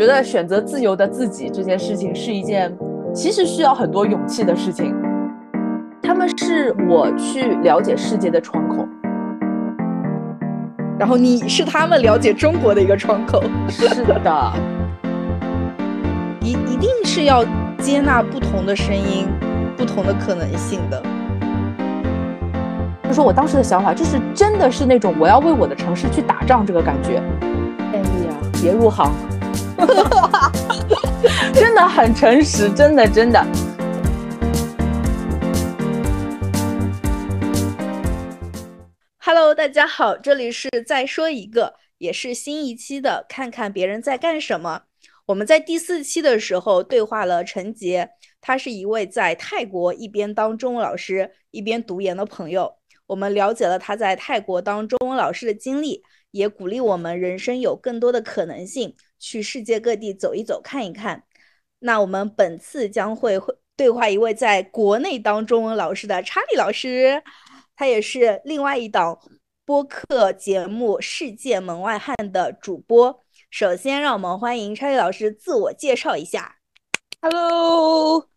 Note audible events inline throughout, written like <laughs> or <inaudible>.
觉得选择自由的自己这件事情是一件其实需要很多勇气的事情。他们是我去了解世界的窗口，然后你是他们了解中国的一个窗口。是的，<laughs> 一一定是要接纳不同的声音、不同的可能性的。就说我当时的想法，就是真的是那种我要为我的城市去打仗这个感觉。建议啊，别入行。哈 <laughs> 哈真的很诚实，真的真的。Hello，大家好，这里是再说一个，也是新一期的看看别人在干什么。我们在第四期的时候对话了陈杰，他是一位在泰国一边当中文老师一边读研的朋友。我们了解了他在泰国当中文老师的经历。也鼓励我们人生有更多的可能性，去世界各地走一走、看一看。那我们本次将会会对话一位在国内当中文老师的查理老师，他也是另外一档播客节目《世界门外汉》的主播。首先，让我们欢迎查理老师自我介绍一下。Hello，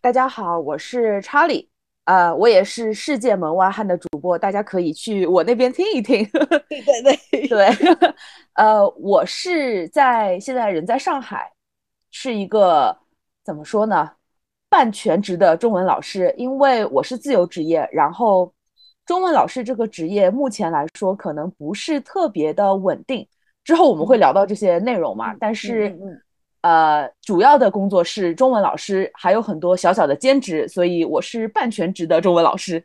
大家好，我是查理。呃，我也是世界门外汉的主播，大家可以去我那边听一听。对对对对，<laughs> 呃，我是在现在人在上海，是一个怎么说呢，半全职的中文老师。因为我是自由职业，然后中文老师这个职业目前来说可能不是特别的稳定。之后我们会聊到这些内容嘛？但是。呃，主要的工作是中文老师，还有很多小小的兼职，所以我是半全职的中文老师。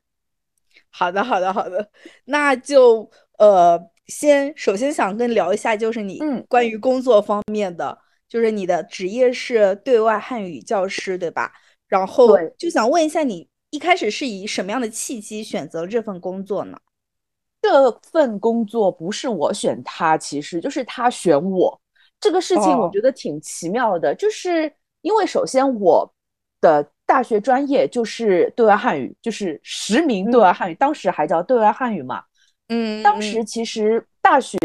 好的，好的，好的，那就呃，先首先想跟聊一下，就是你关于工作方面的，就是你的职业是对外汉语教师，对吧？然后就想问一下，你一开始是以什么样的契机选择这份工作呢？这份工作不是我选他，其实就是他选我。这个事情我觉得挺奇妙的，就是因为首先我的大学专业就是对外汉语，就是实名对外汉语，当时还叫对外汉语嘛。嗯，当时其实大学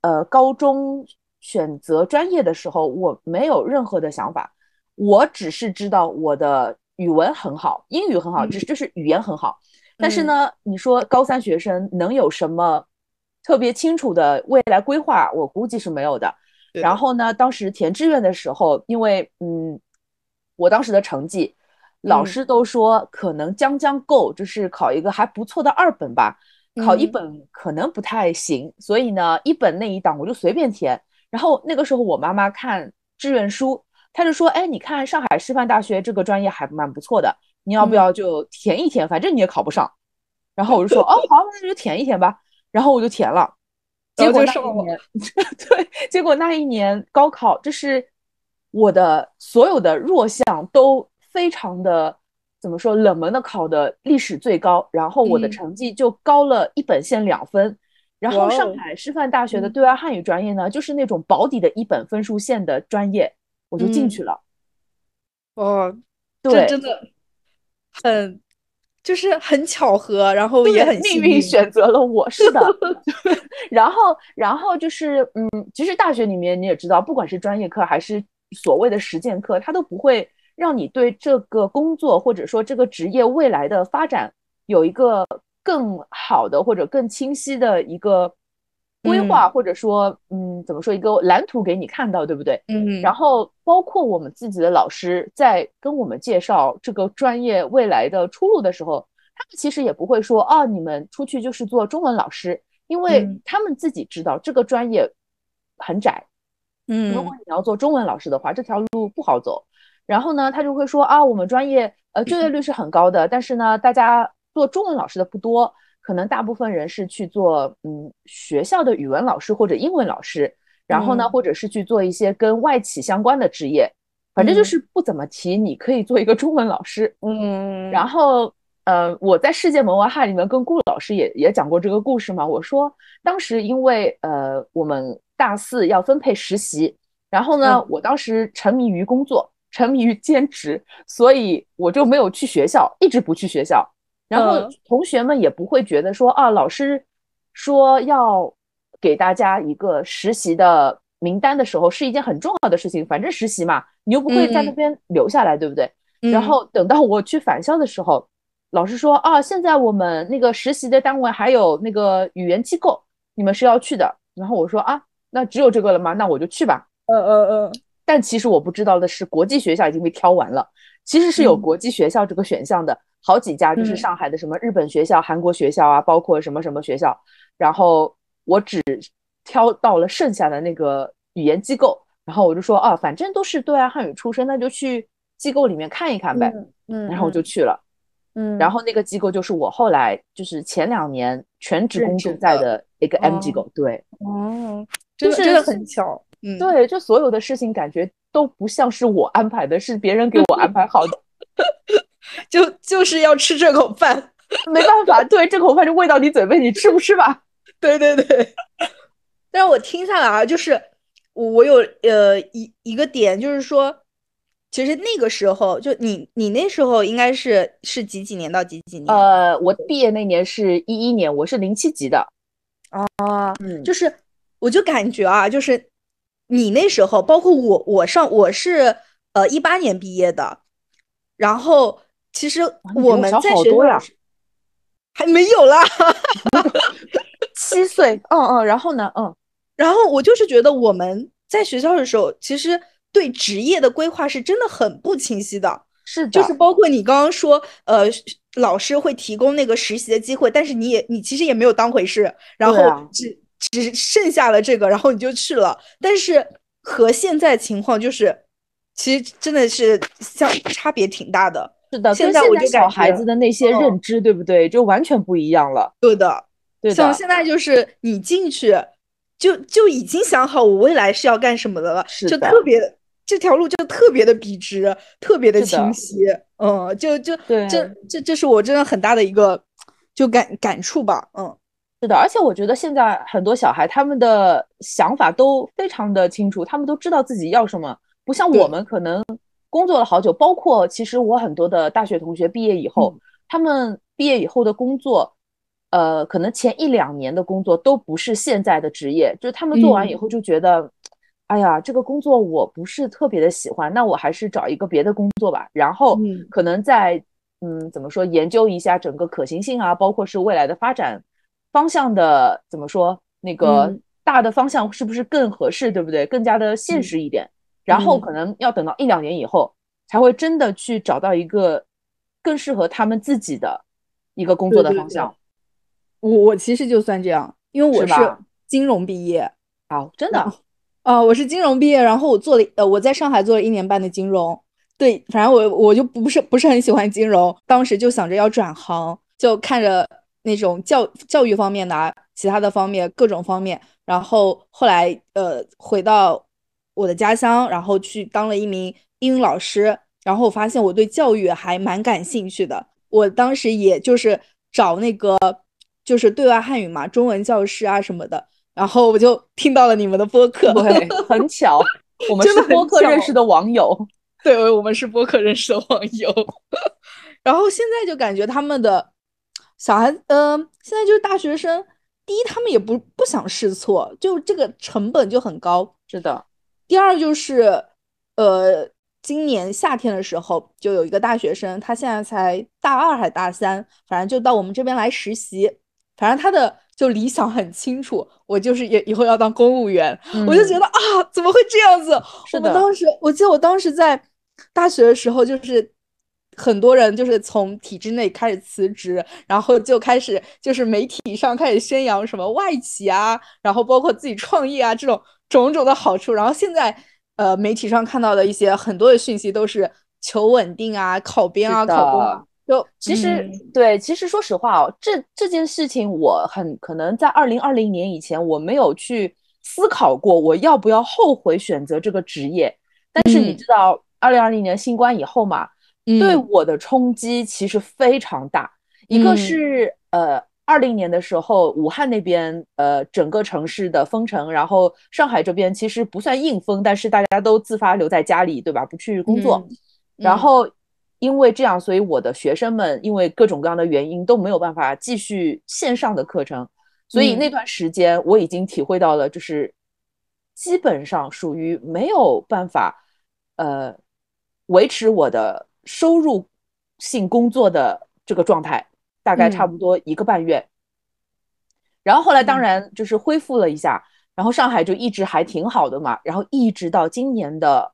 呃高中选择专业的时候，我没有任何的想法，我只是知道我的语文很好，英语很好，只是就是语言很好。但是呢，你说高三学生能有什么特别清楚的未来规划？我估计是没有的。然后呢？当时填志愿的时候，因为嗯，我当时的成绩，老师都说可能将将够，就是考一个还不错的二本吧。考一本可能不太行，所以呢，一本那一档我就随便填。然后那个时候我妈妈看志愿书，她就说：“哎，你看上海师范大学这个专业还蛮不错的，你要不要就填一填？反正你也考不上。”然后我就说：“哦，好，那就填一填吧。”然后我就填了。结果那一年，<laughs> 对，结果那一年高考，就是我的所有的弱项都非常的怎么说，冷门的考的历史最高，然后我的成绩就高了一本线两分，然后上海师范大学的对外汉语专业呢，就是那种保底的一本分数线的专业，我就进去了。哦，对真的很。就是很巧合，然后也很命运选择了我，是的。<laughs> 然后，然后就是，嗯，其实大学里面你也知道，不管是专业课还是所谓的实践课，它都不会让你对这个工作或者说这个职业未来的发展有一个更好的或者更清晰的一个规划，或者说，嗯，怎么说一个蓝图给你看到，对不对？嗯。然后，包括我们自己的老师在跟我们介绍这个专业未来的出路的时候。他们其实也不会说哦，你们出去就是做中文老师，因为他们自己知道这个专业很窄。嗯，如果你要做中文老师的话，这条路不好走。然后呢，他就会说啊，我们专业呃就业 <laughs> 率是很高的，但是呢，大家做中文老师的不多，可能大部分人是去做嗯学校的语文老师或者英文老师，然后呢，或者是去做一些跟外企相关的职业，反正就是不怎么提你可以做一个中文老师。嗯，然后。呃，我在世界门外汉里面跟顾老师也也讲过这个故事嘛。我说当时因为呃我们大四要分配实习，然后呢，我当时沉迷于工作，沉迷于兼职，所以我就没有去学校，一直不去学校。然后同学们也不会觉得说啊，老师说要给大家一个实习的名单的时候是一件很重要的事情，反正实习嘛，你又不会在那边留下来，对不对？然后等到我去返校的时候，老师说啊，现在我们那个实习的单位还有那个语言机构，你们是要去的。然后我说啊，那只有这个了吗？那我就去吧。嗯嗯嗯。但其实我不知道的是，国际学校已经被挑完了，其实是有国际学校这个选项的，好几家就是上海的什么日本学校、韩国学校啊，包括什么什么学校。然后我只挑到了剩下的那个语言机构，然后我就说啊，反正都是对外汉语出身，那就去机构里面看一看呗。嗯。然后我就去了。嗯。然后那个机构就是我后来就是前两年全职工作在的一个 M 机构。对。哦。真的真的很巧。嗯。对，就所有的事情感觉都不像是我安排的，是别人给我安排好的。就就是要吃这口饭，<laughs> 没办法，对，这口饭就喂到你嘴边，你吃不吃吧？对 <laughs> 对对，<laughs> 但是我听下来啊，就是我有呃一一个点，就是说，其实那个时候就你你那时候应该是是几几年到几几年？呃，我毕业那年是一一年，我是零七级的。啊，嗯，就是我就感觉啊，就是你那时候，包括我，我上我是呃一八年毕业的，然后其实我们在学校还没有啦。<laughs> <laughs> 七岁，嗯嗯，然后呢，嗯，然后我就是觉得我们在学校的时候，其实对职业的规划是真的很不清晰的，是的，就是包括你刚刚说，呃，老师会提供那个实习的机会，但是你也你其实也没有当回事，然后只只剩下了这个，然后你就去了，但是和现在情况就是，其实真的是像差别挺大的，是的，现在我就小孩子的那些认知，对不对？就完全不一样了，对的。对像现在就是你进去，就就已经想好我未来是要干什么的了，就特别这条路就特别的笔直，特别的清晰。嗯，就就这这这是我真的很大的一个就感感触吧。嗯，是的，而且我觉得现在很多小孩他们的想法都非常的清楚，他们都知道自己要什么，不像我们可能工作了好久。包括其实我很多的大学同学毕业以后，他们毕业以后的工作。呃，可能前一两年的工作都不是现在的职业，就是他们做完以后就觉得，哎呀，这个工作我不是特别的喜欢，那我还是找一个别的工作吧。然后可能在嗯，怎么说，研究一下整个可行性啊，包括是未来的发展方向的，怎么说，那个大的方向是不是更合适，对不对？更加的现实一点。然后可能要等到一两年以后，才会真的去找到一个更适合他们自己的一个工作的方向。我我其实就算这样，因为我是金融毕业，好，真的，啊，我是金融毕业，然后我做了，呃，我在上海做了一年半的金融，对，反正我我就不是不是很喜欢金融，当时就想着要转行，就看着那种教教育方面的，其他的方面各种方面，然后后来呃回到我的家乡，然后去当了一名英语老师，然后我发现我对教育还蛮感兴趣的，我当时也就是找那个。就是对外汉语嘛，中文教师啊什么的，然后我就听到了你们的播客，<laughs> 对，很巧，我们是播客认识的网友，对，我们是播客认识的网友，然后现在就感觉他们的小孩，嗯，现在就是大学生，第一他们也不不想试错，就这个成本就很高，是的，第二就是，呃。今年夏天的时候，就有一个大学生，他现在才大二还大三，反正就到我们这边来实习。反正他的就理想很清楚，我就是也以后要当公务员。我就觉得啊，怎么会这样子？我们当时，我记得我当时在大学的时候，就是很多人就是从体制内开始辞职，然后就开始就是媒体上开始宣扬什么外企啊，然后包括自己创业啊这种种种的好处。然后现在呃，媒体上看到的一些很多的讯息都是求稳定啊、考编啊、考公啊。就其实对，其实说实话哦，这这件事情我很可能在二零二零年以前我没有去思考过我要不要后悔选择这个职业。但是你知道，二零二零年新冠以后嘛，对我的冲击其实非常大。一个是呃，二零年的时候，武汉那边呃整个城市的封城，然后上海这边其实不算硬封，但是大家都自发留在家里，对吧？不去工作，然后。因为这样，所以我的学生们因为各种各样的原因都没有办法继续线上的课程，所以那段时间我已经体会到了，就是基本上属于没有办法，呃，维持我的收入性工作的这个状态，大概差不多一个半月。然后后来当然就是恢复了一下，然后上海就一直还挺好的嘛，然后一直到今年的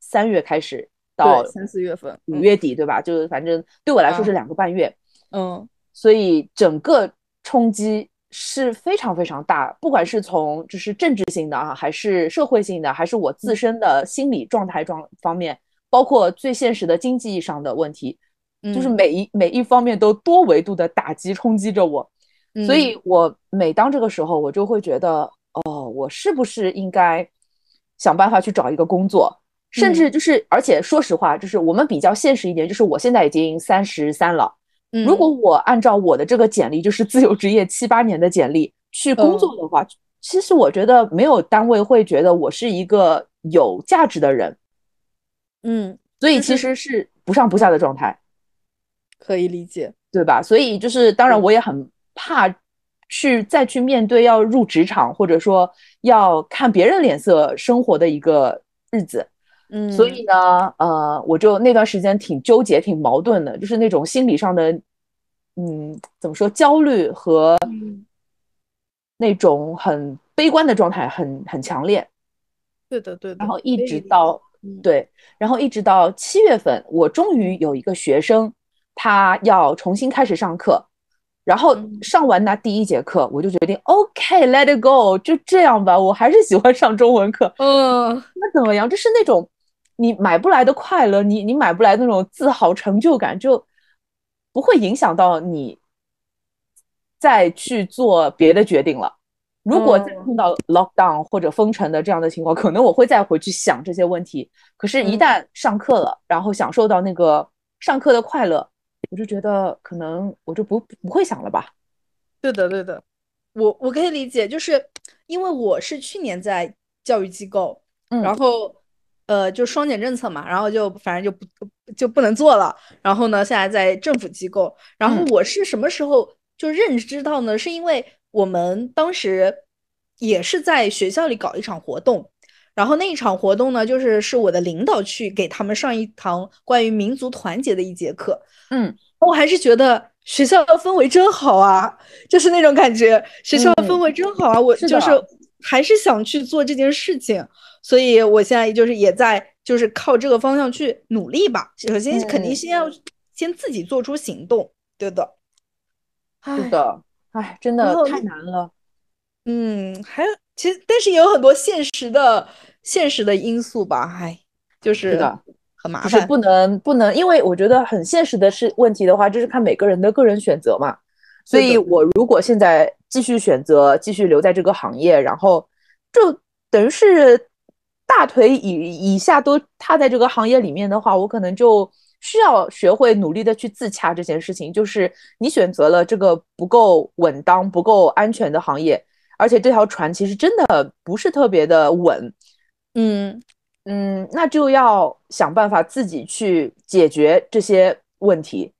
三月开始到三四月份五月底，对吧？就是反正对我来说是两个半月，嗯，所以整个冲击。是非常非常大，不管是从就是政治性的啊，还是社会性的，还是我自身的心理状态状方面，包括最现实的经济上的问题，就是每一每一方面都多维度的打击冲击着我，所以我每当这个时候，我就会觉得，哦，我是不是应该想办法去找一个工作，甚至就是，而且说实话，就是我们比较现实一点，就是我现在已经三十三了。如果我按照我的这个简历，就是自由职业七八年的简历去工作的话，其实我觉得没有单位会觉得我是一个有价值的人。嗯，所以其实是不上不下的状态，可以理解，对吧？所以就是当然我也很怕去再去面对要入职场或者说要看别人脸色生活的一个日子。嗯，所以呢，呃，我就那段时间挺纠结、挺矛盾的，就是那种心理上的，嗯，怎么说，焦虑和那种很悲观的状态很很强烈。对的，对的。然后一直到对，然后一直到七月份，我终于有一个学生，他要重新开始上课，然后上完那第一节课，我就决定，OK，Let it go，就这样吧，我还是喜欢上中文课。嗯，那怎么样？就是那种。你买不来的快乐，你你买不来那种自豪成就感，就不会影响到你再去做别的决定了。如果再碰到 lockdown 或者封城的这样的情况，可能我会再回去想这些问题。可是，一旦上课了，然后享受到那个上课的快乐，我就觉得可能我就不不会想了吧。对的，对的，我我可以理解，就是因为我是去年在教育机构，然后。呃，就双减政策嘛，然后就反正就不就不能做了。然后呢，现在在政府机构。然后我是什么时候就认知到呢？是因为我们当时也是在学校里搞一场活动，然后那一场活动呢，就是是我的领导去给他们上一堂关于民族团结的一节课。嗯，我还是觉得学校的氛围真好啊，就是那种感觉，学校的氛围真好啊。我就是还是想去做这件事情。所以，我现在就是也在，就是靠这个方向去努力吧。首先，肯定先要先自己做出行动，对的。是的，哎，真的太难了。嗯，还有，其实，但是也有很多现实的、现实的因素吧。哎，就是的，很麻烦，是不能不能，因为我觉得很现实的是问题的话，就是看每个人的个人选择嘛。所以我如果现在继续选择继续留在这个行业，然后就等于是。大腿以以下都踏在这个行业里面的话，我可能就需要学会努力的去自洽这件事情。就是你选择了这个不够稳当、不够安全的行业，而且这条船其实真的不是特别的稳。嗯嗯，那就要想办法自己去解决这些问题。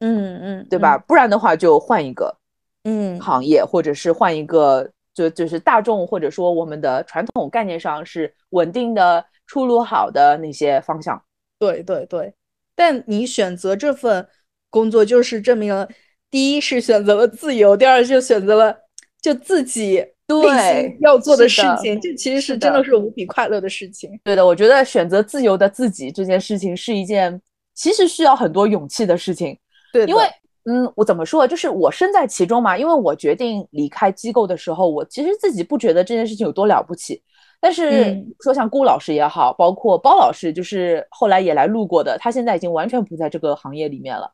嗯嗯，对吧？不然的话就换一个嗯行业，或者是换一个。就就是大众或者说我们的传统概念上是稳定的出路好的那些方向，对对对。但你选择这份工作，就是证明了第一是选择了自由，第二就选择了就自己对要做的事情，这其实是真的是无比快乐的事情。对的，我觉得选择自由的自己这件事情是一件其实需要很多勇气的事情，对，因为。嗯，我怎么说？就是我身在其中嘛，因为我决定离开机构的时候，我其实自己不觉得这件事情有多了不起。但是说像顾老师也好，包括包老师，就是后来也来录过的，他现在已经完全不在这个行业里面了。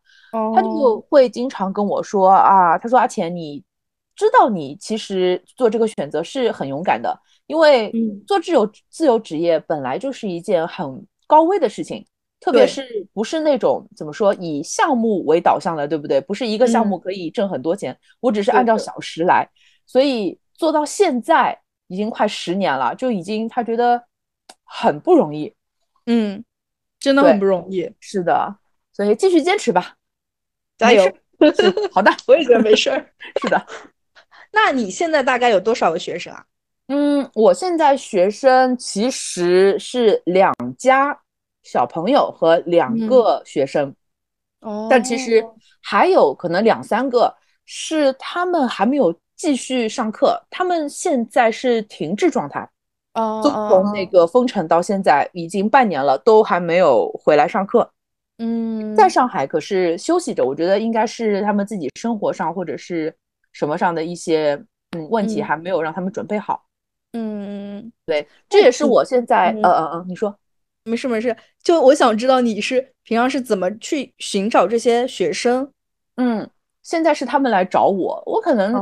他就会经常跟我说啊，他说阿钱，你知道你其实做这个选择是很勇敢的，因为做自由自由职业本来就是一件很高危的事情。特别是不是那种怎么说以项目为导向的，对不对？不是一个项目可以挣很多钱，我只是按照小时来，所以做到现在已经快十年了，就已经他觉得很不容易，嗯，真的很不容易。是的，所以继续坚持吧，加油。<laughs> 好的，<laughs> 我也觉得没事儿。是的，<laughs> 那你现在大概有多少个学生啊？嗯，我现在学生其实是两家小朋友和两个学生，哦，但其实还有可能两三个是他们还没有继续上课，他们现在是停滞状态。哦，就从那个封城到现在已经半年了，都还没有回来上课。嗯，在上海可是休息着，我觉得应该是他们自己生活上或者是什么上的一些嗯问题还没有让他们准备好。嗯，对，这也是我现在呃呃呃，你说没事没事，就我想知道你是平常是怎么去寻找这些学生？嗯，现在是他们来找我，我可能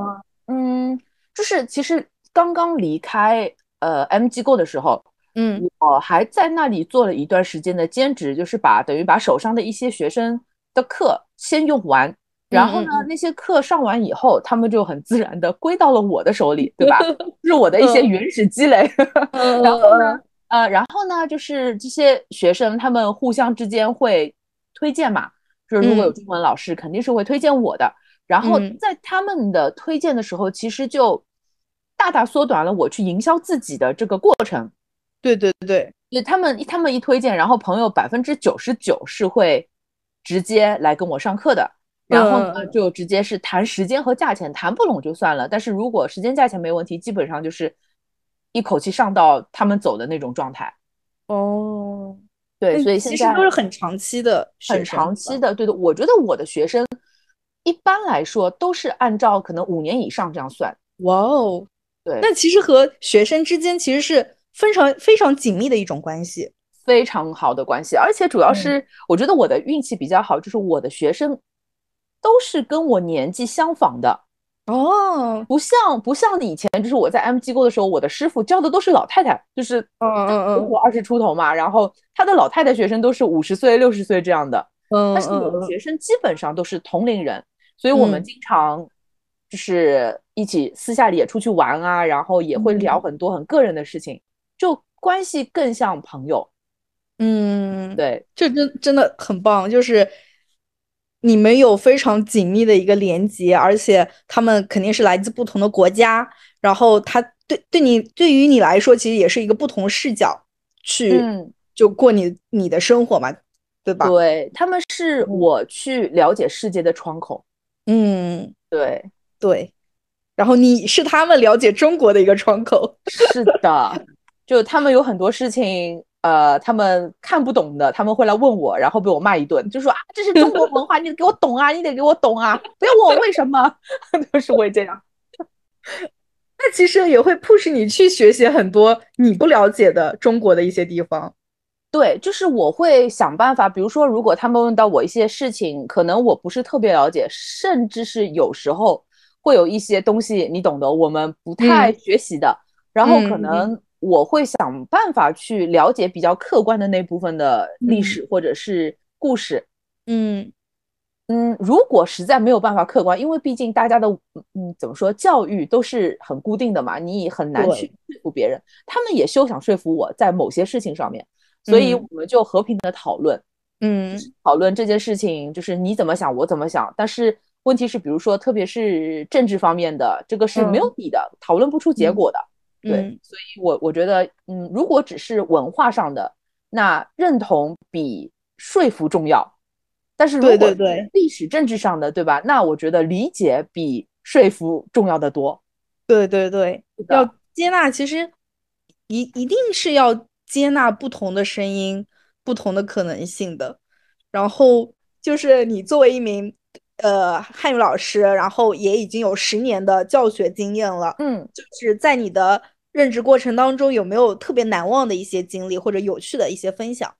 嗯，就是其实刚刚离开。呃，M 机构的时候，嗯，我还在那里做了一段时间的兼职，就是把等于把手上的一些学生的课先用完，然后呢，那些课上完以后，他们就很自然的归到了我的手里，对吧？<laughs> 是我的一些原始积累。<laughs> 然后呢，呃，然后呢，就是这些学生他们互相之间会推荐嘛，就是如果有中文老师，肯定是会推荐我的。然后在他们的推荐的时候，其实就。大大缩短了我去营销自己的这个过程，对对对，对他们他们一推荐，然后朋友百分之九十九是会直接来跟我上课的，然后呢就直接是谈时间和价钱，谈不拢就算了，但是如果时间价钱没问题，基本上就是一口气上到他们走的那种状态。哦，对，所以其实都是很长期的，很长期的，对的。我觉得我的学生一般来说都是按照可能五年以上这样算。哇哦。对，那其实和学生之间其实是非常非常紧密的一种关系，非常好的关系。而且主要是，我觉得我的运气比较好，就是我的学生都是跟我年纪相仿的。哦，不像不像以前，就是我在 M 机构的时候，我的师傅教的都是老太太，就是嗯嗯嗯，我二十出头嘛，然后他的老太太学生都是五十岁、六十岁这样的，嗯，但是我的学生基本上都是同龄人，所以我们经常。就是一起私下里也出去玩啊，然后也会聊很多很个人的事情，就关系更像朋友。嗯，对，这真真的很棒，就是你们有非常紧密的一个连接，而且他们肯定是来自不同的国家，然后他对对你对于你来说，其实也是一个不同视角去就过你你的生活嘛，对吧？对他们是我去了解世界的窗口。嗯，对。对，然后你是他们了解中国的一个窗口。是的，就他们有很多事情，呃，他们看不懂的，他们会来问我，然后被我骂一顿，就说啊，这是中国文化，你得给我懂啊，你得给我懂啊，不要问我为什么，<laughs> 就是会这样。那其实也会 push 你去学习很多你不了解的中国的一些地方。对，就是我会想办法，比如说，如果他们问到我一些事情，可能我不是特别了解，甚至是有时候。会有一些东西你懂得，我们不太学习的，然后可能我会想办法去了解比较客观的那部分的历史或者是故事。嗯。嗯，如果实在没有办法客观，因为毕竟大家的嗯怎么说教育都是很固定的嘛，你很难去说服别人，他们也休想说服我在某些事情上面，所以我们就和平的讨论，嗯，讨论这件事情就是你怎么想，我怎么想，但是。问题是，比如说，特别是政治方面的，这个是没有底的，讨论不出结果的。对，所以我我觉得，嗯，如果只是文化上的，那认同比说服重要。但是，如果对历史政治上的，对吧？那我觉得理解比说服重要的多。对对对，要接纳，其实一一定是要接纳不同的声音、不同的可能性的。然后就是你作为一名。呃，汉语老师，然后也已经有十年的教学经验了。嗯，就是在你的任职过程当中，有没有特别难忘的一些经历或者有趣的一些分享？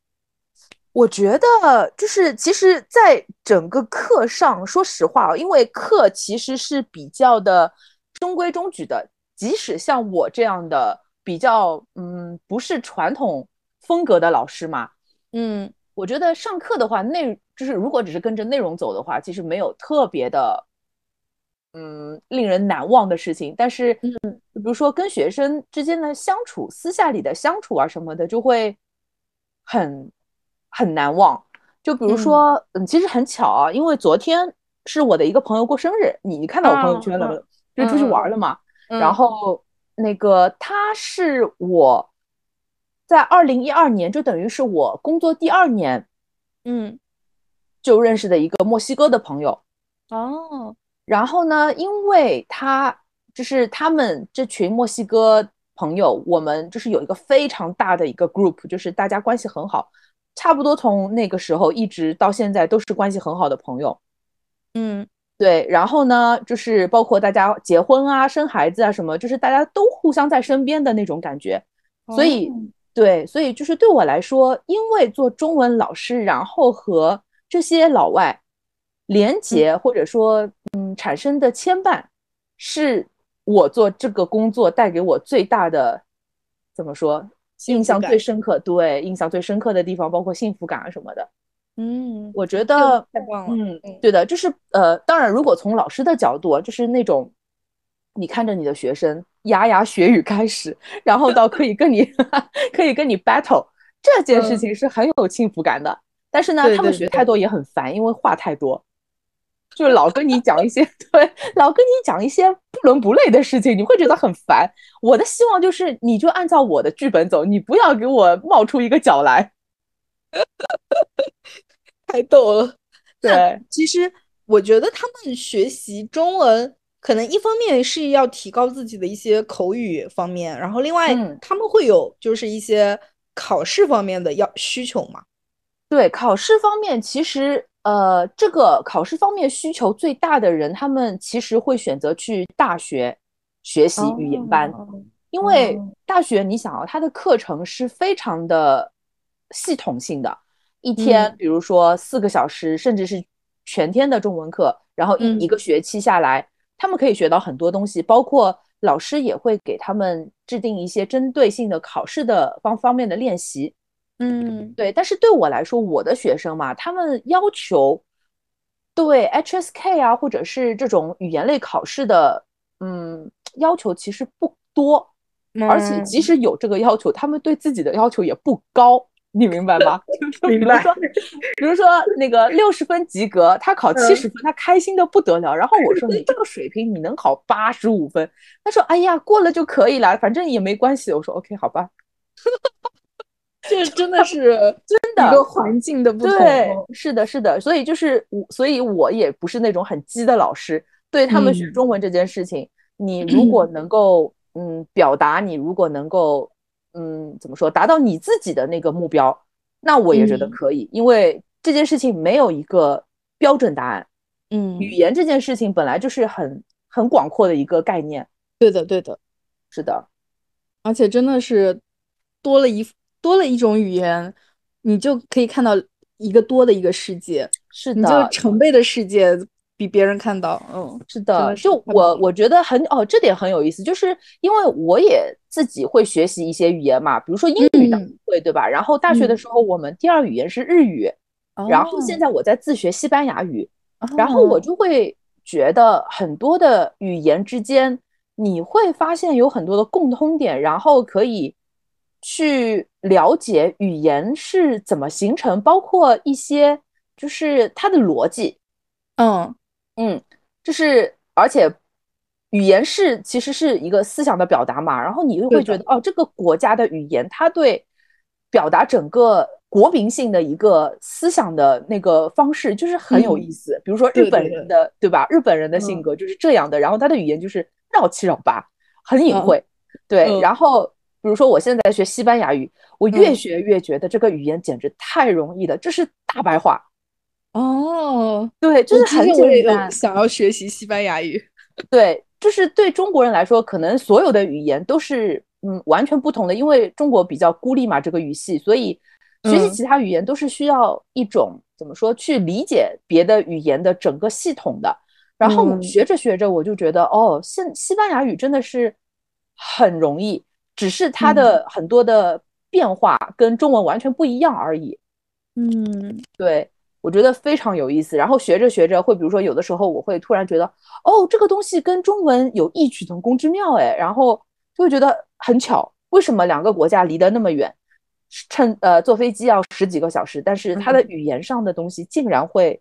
我觉得就是，其实，在整个课上，说实话，因为课其实是比较的中规中矩的，即使像我这样的比较，嗯，不是传统风格的老师嘛，嗯。我觉得上课的话，内就是如果只是跟着内容走的话，其实没有特别的，嗯，令人难忘的事情。但是，嗯，比如说跟学生之间的相处，私下里的相处啊什么的，就会很很难忘。就比如说，嗯，其实很巧啊，因为昨天是我的一个朋友过生日，你看到我朋友圈了，就出去玩了嘛。然后那个他是我在二零一二年，就等于是我工作第二年，嗯，就认识的一个墨西哥的朋友。哦，然后呢，因为他就是他们这群墨西哥朋友，我们就是有一个非常大的一个 group，就是大家关系很好，差不多从那个时候一直到现在都是关系很好的朋友。嗯对，然后呢，就是包括大家结婚啊、生孩子啊什么，就是大家都互相在身边的那种感觉。所以，哦对，所以就是对我来说，因为做中文老师，然后和这些老外连结，或者说嗯产生的牵绊，是我做这个工作带给我最大的怎么说印象最。深刻，对，印象最深刻的地方，包括幸福感啊什么的。嗯，我觉得太棒了，嗯嗯，对的，就是呃，当然，如果从老师的角度，就是那种你看着你的学生牙牙学语开始，然后到可以跟你 <laughs> 可以跟你 battle 这件事嗯。情是很有幸福感的。但是呢，他们学太。多也很烦，因为话太多，就是老跟你讲一些 <laughs> 对，老跟你讲一些不伦不类的事情，你会觉得很烦。我的希望就是你就按照我的剧本走，你不要给我冒出一个脚来。<laughs> 太逗了。对，其实我觉得他们学习中文，可能一方面是要提高自己的一些口语方面，然后另外嗯他们会有就是一些考试方面的要需求嘛。对考试方面，其实呃，这个考试方面需求最大的人，他们其实会选择去大学学习语言班，哦因为哦大学你想啊，它的课程是非常的系统性的，一天嗯比如说四个小时，甚至是全天的中文课，然后一嗯一个学期下来，他们可以学到很多东西，包括老师也会给他们制定一些针对性的考试的方方面的练习。嗯对，但是对我来说，我的学生嘛，他们要求对 HSK 啊，或者是这种语言类考试的，嗯，要求其实不多，而且即嗯使有这个要求，他们对自己的要求也不高，你明白吗？<laughs> 明白如说，比如说那个六十分及格，他考七嗯十分，他开心的不得了。然后我说你这个水平你能考八十五分，他说哎呀过了就可以了，反正也没关系。我说 OK 好吧。这真的是 <laughs> 真的一个环境的不同。对，是的，是的，所以就是我，所以我也不是那种很鸡的老师。对他们学嗯中文这件事情，你如果能够嗯表达，你如果能够嗯怎么说，达到你自己的那个目标，那我也觉得嗯可以，因为这件事情没有一个标准答案。嗯，语言这件事情本来就是很很广阔的一个概念。对的对的，是的，而且真的是多了一多了一种语言，你就可以看到一个多的一个世界，你就是的，成倍的世界比别人看到，嗯，是的，就我我觉得很哦，这点很有意思，就是因为我也自己会学习一些语言嘛，比如说英语当然嗯会，对吧？然后大学的嗯时候，我们第二语言是日语，然后现哦在我在自学西班牙语，然后我哦就会觉得很多的语言之间，你会发现有很多的共通点，然后可以去了解语言是怎么形成，包括一些就是它的逻辑。嗯嗯，就是而且语言是其实是一个思想的表达嘛，然后你又会觉得哦，这个国家的语言它对表达整个国民性的一个思想的那个方式就是很有嗯意思。比如说日本人的对吧？日本人的性嗯格就是这样的，然后他的语言就是绕七绕八，很隐嗯晦。对，嗯然后比如说我现在学西班牙语，我越嗯学越觉得这个语言简直太容易了，这是大白话。哦，对，就是很其实我也有简单。想要学习西班牙语，<laughs> 对，就是对中国人来说，可能所有的语言都是嗯完全不同的，因为中国比较孤立嘛，这个语系，所以学习嗯其他语言都是需要一种怎么说去理解别的语言的整个系统的。然后嗯学着学着，我就觉得哦，现西班牙语真的是很容易，只是它的很多的变化跟中文完全不一样而已。嗯对，我觉得非常有意思。然后学着学着，会比如说有的时候我会突然觉得，哦，这个东西跟中文有异曲同工之妙，哎，然后就会觉得很巧，为什么两个国家离得那么远，乘呃坐飞机要十几个小时，但是它的嗯语言上的东西竟然会，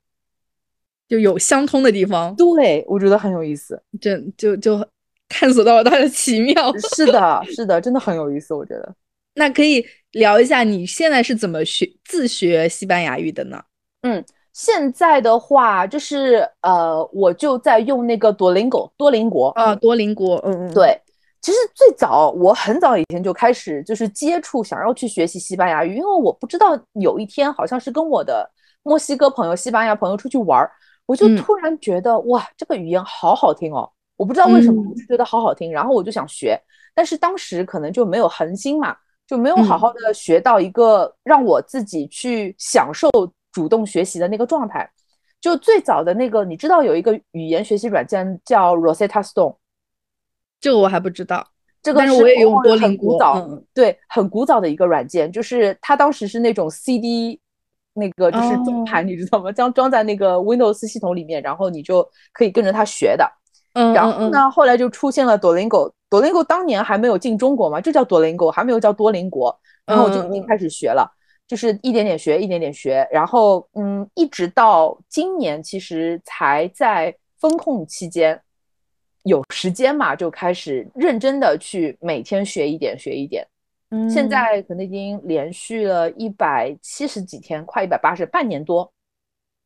就有相通的地方，对我觉得很有意思。这就就探索到了它的奇妙。<laughs> 是的，是的，真的很有意思，我觉得。那可以聊一下你现在是怎么学自学西班牙语的呢？嗯，现在的话就是呃，我就在用那个多邻国，多邻国啊，多邻国，嗯嗯，对。其实最早我很早以前就开始就是接触，想要去学习西班牙语，因为我不知道有一天好像是跟我的墨西哥朋友、西班牙朋友出去玩，我就突然觉得哇，这个语言好好听哦！我不知道为什么，我就觉得好好听，然后我就想学，但是当时可能就没有恒心嘛，就没有好好的学到一个让我自己去享受主动学习的那个状态。就最早的那个，你知道有一个语言学习软件叫 Rosetta Stone。这个我还不知道，这个是我也用过，很古早，对，很古早的一个软件，就是它当时是那种 CD，那个就是中盘，你知道吗？将装在那个 Windows 系统里面，然后你就可以跟着它学的。嗯，然后呢，后来就出现了多邻国，多邻国当年还没有进中国嘛，就叫多邻国，还没有叫多邻国，然后我就已经开始学了，就是一点点学，一点点学，然后嗯，一直到今年，其实才在风控期间。有时间嘛，就开始认真的去每天学一点，学一点。嗯，现在可能已经连续了一百七十几天，快一百八十，半年多。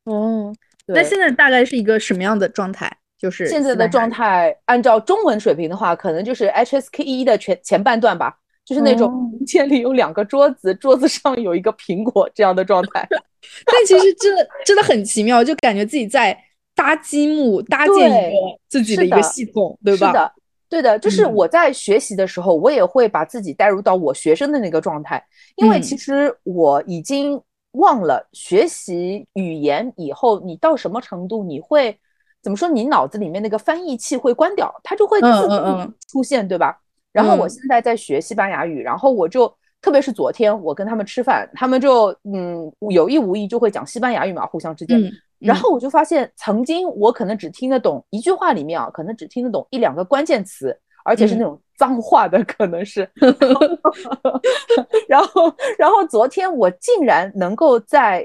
哦，那现在大概是一个什么样的状态？就是现在的状态，按照中文水平的话，可能就是 HSK 的前前半段吧，就是那种房间里有两个桌子，桌子上有一个苹果这样的状态。<laughs> 但其实真的真的很奇妙，就感觉自己在。搭积木，搭建一个自己的一个系统，对吧？是的，对的，就是我在学习的时候，我也会把自己带入到我学生的那个状态，因为其实我已经忘了学习语言以后，你到什么程度，你会怎么说？你脑子里面那个翻译器会关掉，它就会自动出现，对吧？然后我现在在学西班牙语，然后我就特别是昨天我跟他们吃饭，他们就嗯有意无意就会讲西班牙语嘛，互相之间。然后我就发现，曾经我可能只听得懂一句话里面啊，可能只听得懂一两个关键词，而且是那种脏话的，可能是。<laughs> 然后，然后昨天我竟然能够在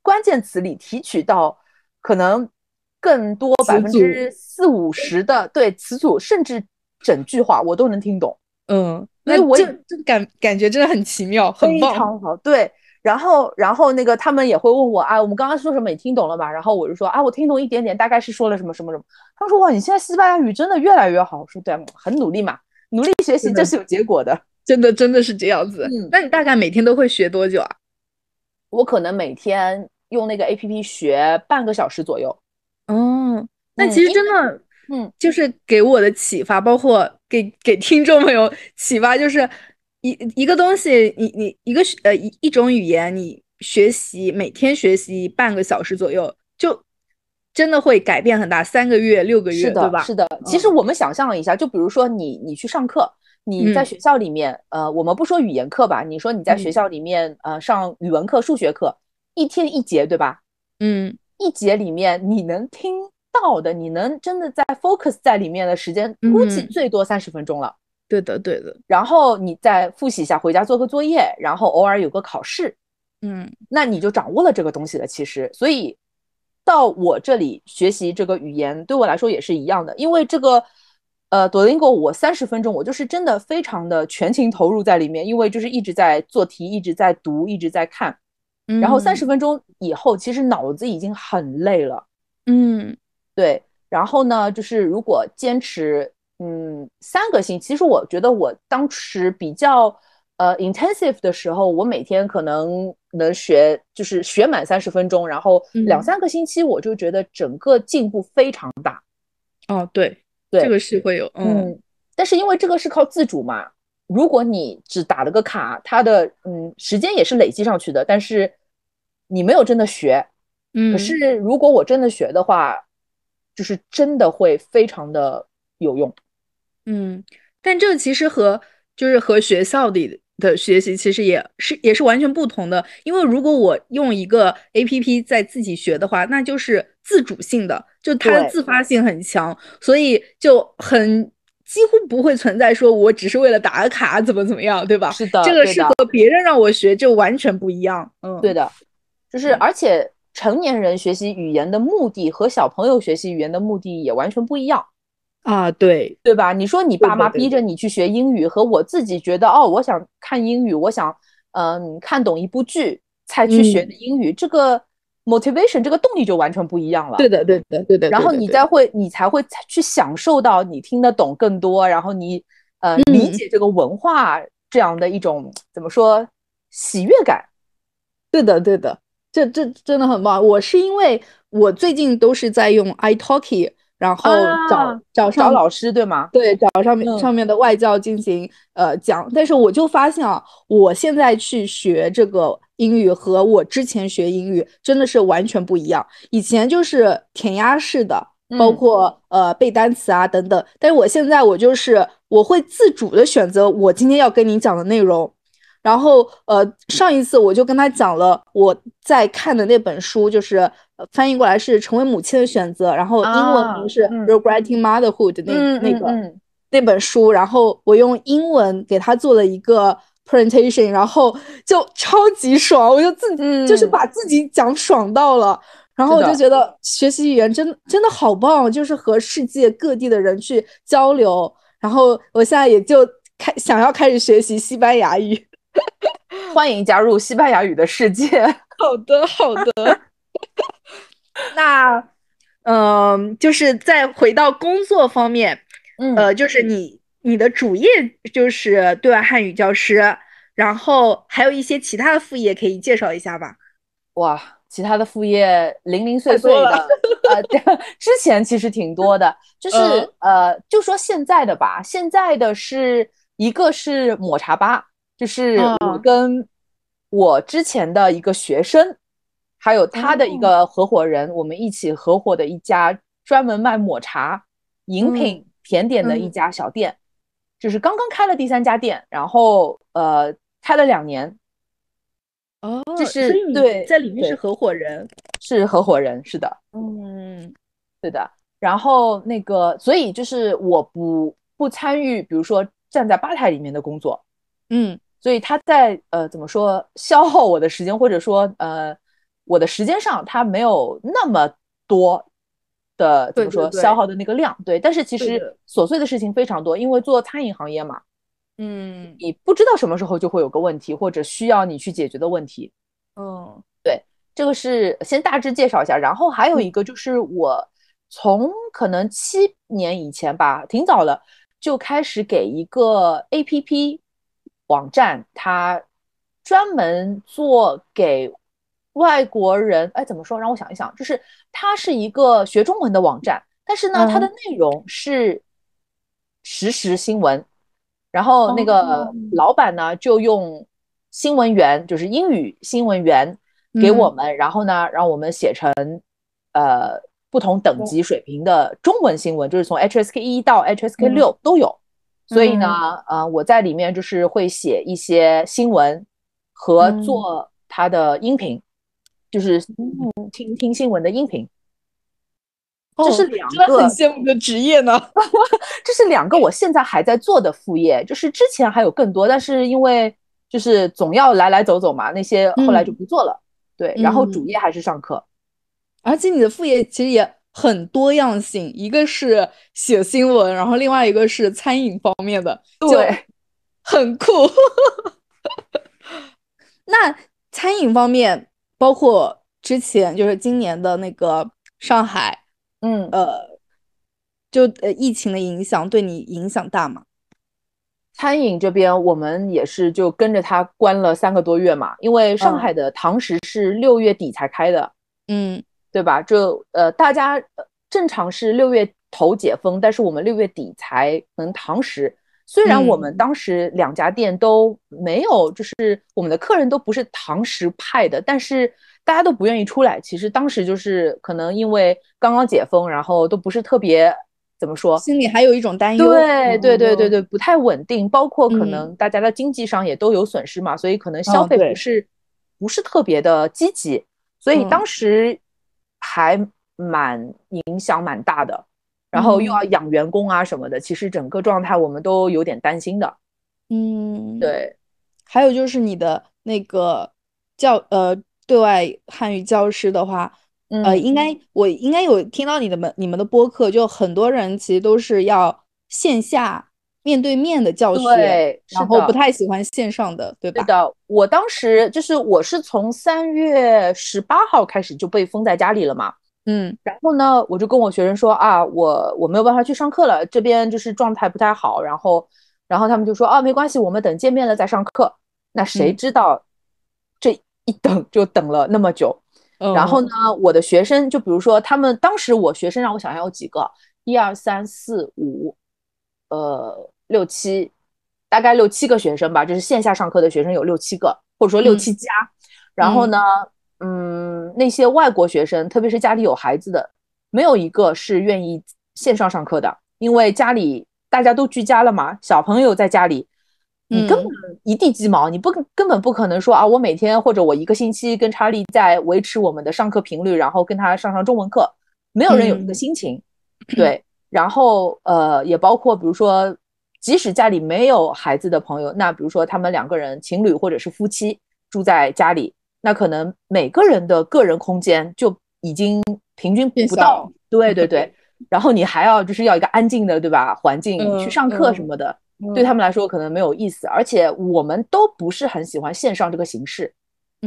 关键词里提取到可能更多百分之四五十的对词组，甚至整句话我都能听懂。嗯，那我这感感觉真的很奇妙，很棒，非常好。对。然后，然后那个他们也会问我啊，我们刚刚说什么？你听懂了吗？然后我就说啊，我听懂一点点，大概是说了什么什么什么。他们说哇，你现在西班牙语真的越来越好。我说对，很努力嘛，努力学习这是有结果的，<laughs> 真的真的是这样子。嗯，那你大概每天都会学多久啊？我可能每天用那个 A P P 学半个小时左右。哦，那其实真的，嗯，就是给我的启发，包括给给听众朋友启发，就是。一一个东西，你你一个呃一一种语言，你学习每天学习半个小时左右，就真的会改变很大。三个月、六个月，对吧？是的。其实我们想象一下，就比如说你你去上课，你在学校里面，呃，我们不说语言课吧，你说你在学校里面，呃，上语文课、数学课，一天一节，对吧？嗯，一节里面你能听到的，你能真的在 focus 在里面的时间，估计最多三十分钟了。对的，对的。然后你再复习一下，回家做个作业，然后偶尔有个考试，嗯，那你就掌握了这个东西了。其实，所以到我这里学习这个语言，对我来说也是一样的。因为这个，呃，多邻国，我三十分钟，我就是真的非常的全情投入在里面，因为就是一直在做题，一直在读，一直在看。然后三十分钟以后，其实脑子已经很累了。嗯，对。然后呢，就是如果坚持。嗯，三个星期。其实我觉得我当时比较呃 intensive 的时候，我每天可能能学，就是学满三十分钟，然后两三个星期，我就觉得整个进步非常大。哦，对，对，这个是会有，嗯。但是因为这个是靠自主嘛，如果你只打了个卡，它的嗯时间也是累积上去的，但是你没有真的学。嗯。可是如果我真的学的话，就是真的会非常的有用。嗯，但这个其实和就是和学校里的学习其实也是也是完全不同的。因为如果我用一个 A P P 在自己学的话，那就是自主性的，就它的自发性很强，所以就很几乎不会存在说我只是为了打个卡怎么怎么样，对吧？是的，这个是和别人让我学就完全不一样。嗯，对的，就是而且成年人学习语言的目的和小朋友学习语言的目的也完全不一样。啊，对对吧？你说你爸妈逼着你去学英语，和我自己觉得哦，我想看英语，我想嗯看懂一部剧才去学的英语，这个 motivation 这个动力就完全不一样了。对的，对的，对的。然后你再会，你才会去享受到你听得懂更多，然后你呃嗯理解这个文化这样的一种怎么说喜悦感。对的，对的，这这真的很棒。我是因为我最近都是在用 iTalki，然后找、啊找上找老师对吗？对，找上面、嗯上面的外教进行呃讲，但是我就发现啊，我现在去学这个英语和我之前学英语真的是完全不一样。以前就是填鸭式的，包嗯括呃背单词啊等等，但是我现在我就是我会自主的选择我今天要跟你讲的内容。然后，呃，上一次我就跟他讲了我在看的那本书，就是呃翻译过来是《成为母亲的选择》，然后英文啊名是《嗯 Regretting Motherhood》那、嗯那个、那本书，然后我用英文给他做了一个 presentation，然后就超级爽，我就自己、就是嗯把自己讲爽到了。然后我就觉得学习语言真真的好棒，就是和世界各地的人去交流。然后我现在也就开想要开始学习西班牙语。<laughs> 欢迎加入西班牙语的世界。<laughs> 好的，好的。<laughs> 那，嗯、就是再回到工作方面，嗯呃，就是你你的主业就是对外汉语教师，然后还有一些其他的副业可以介绍一下吧？哇，其他的副业零零碎碎的，呃，对之前其实挺多的，就是、嗯呃，就说现在的吧，现在的是一个是抹茶吧，就是我嗯跟我之前的一个学生，还有他的一哦。个合伙人，我们一起合伙的一家专门卖抹茶饮品、甜点的一嗯。家小店，就是刚刚开了第三家店，然后呃开了两年，哦就是对在里面是合伙人。是合伙人，是的。嗯。对的，然后那个，所以就是我不不参与，比如说站在吧台里面的工作，嗯所以他在呃怎么说消耗我的时间，或者说呃我的时间上，他没有那么多的怎么说消耗的那个量，对，但是其实琐碎的事情非常多，因为做餐饮行业嘛，嗯。你不知道什么时候就会有个问题，或者需要你去解决的问题，嗯。对这个是先大致介绍一下，然后还有一个就是我从可能七年以前吧，挺早了就开始给一个 APP 网站，它专门做给外国人，哎，怎么说？让我想一想，就是它是一个学中文的网站，但是呢，它的嗯内容是实时新闻，然后那个哦老板呢就用新闻员，就是英语新闻员。给我嗯们，然后呢，让我们写成呃不同等级水平的中文新闻，就是从 HSK 一到 HSK 六都有。所以呢，呃，我在里面就是会写一些新闻和嗯做它的音频，就是听听新闻的音频。这是哦两真的很羡慕的职业呢。<laughs> 这是两个我现在还在做的副业，就是之前还有更多，但是因为就是总要来来走走嘛，那些后来就嗯不做了。对，然后主嗯业还是上课。而且你的副业其实也很多样性，一个是写新闻，然后另外一个是餐饮方面的，对，很酷。<laughs> 那餐饮方面，包括之前就是今年的那个上海，嗯，呃，就呃疫情的影响对你影响大吗？餐饮这边我们也是就跟着他关了三个多月嘛，因为上海的堂食是六月底才开的，嗯对吧？就呃大家呃正常是六月头解封，但是我们六月底才能堂食。虽然我们嗯当时两家店都没有，就是我们的客人都不是堂食派的，但是大家都不愿意出来。其实当时就是可能因为刚刚解封，然后都不是特别怎么说，心里还有一种担忧。对对对对嗯对，不太稳定，包括可嗯能大家的经济上也都有损失嘛，所以可能消费不是不是特别的积极，所以嗯当时还蛮影响蛮大的。然后又要嗯养员工啊什么的，其实整个状态我们都有点担心的。嗯，对，还有就是你的那个教呃对外汉语教师的话，呃，应该我应该有听到你的们你们的播客，就很多人其实都是要线下面对面的教学，然后不太喜欢线上的，对吧？是的，我当时就是我是从三月十八号开始就被封在家里了嘛，嗯，然后呢，我就跟我学生说啊，我我没有办法去上课了，这边就是状态不太好，然后然后他们就说啊，没关系，我们等见面了再上课。那谁知道这一等就等了那么久。然后呢，我的学生就比如说，他们当时我学生让我想想有几个，一二三四五，呃，六七，大概六七个学生吧，就是线下上课的学生有六七个，或者说六七家。然后呢，嗯，那些外国学生，特别是家里有孩子的，没有一个是愿意线上上课的，因为家里大家都居家了嘛，小朋友在家里。你根本一地鸡毛，你不根本不可能说啊，我每天或者我一个星期跟查理在维持我们的上课频率，然后跟他上上中文课，没有人有这个心情，<clears throat> 对。然后呃，也包括比如说，即使家里没有孩子的朋友，那比如说他们两个人情侣或者是夫妻住在家里，那可能每个人的个人空间就已经平均不到，对对对。<laughs> 然后你还要就是要一个安静的对吧环境去上课什么的。对他们来说可能没有意思，而且我们都不是很喜欢线上这个形式，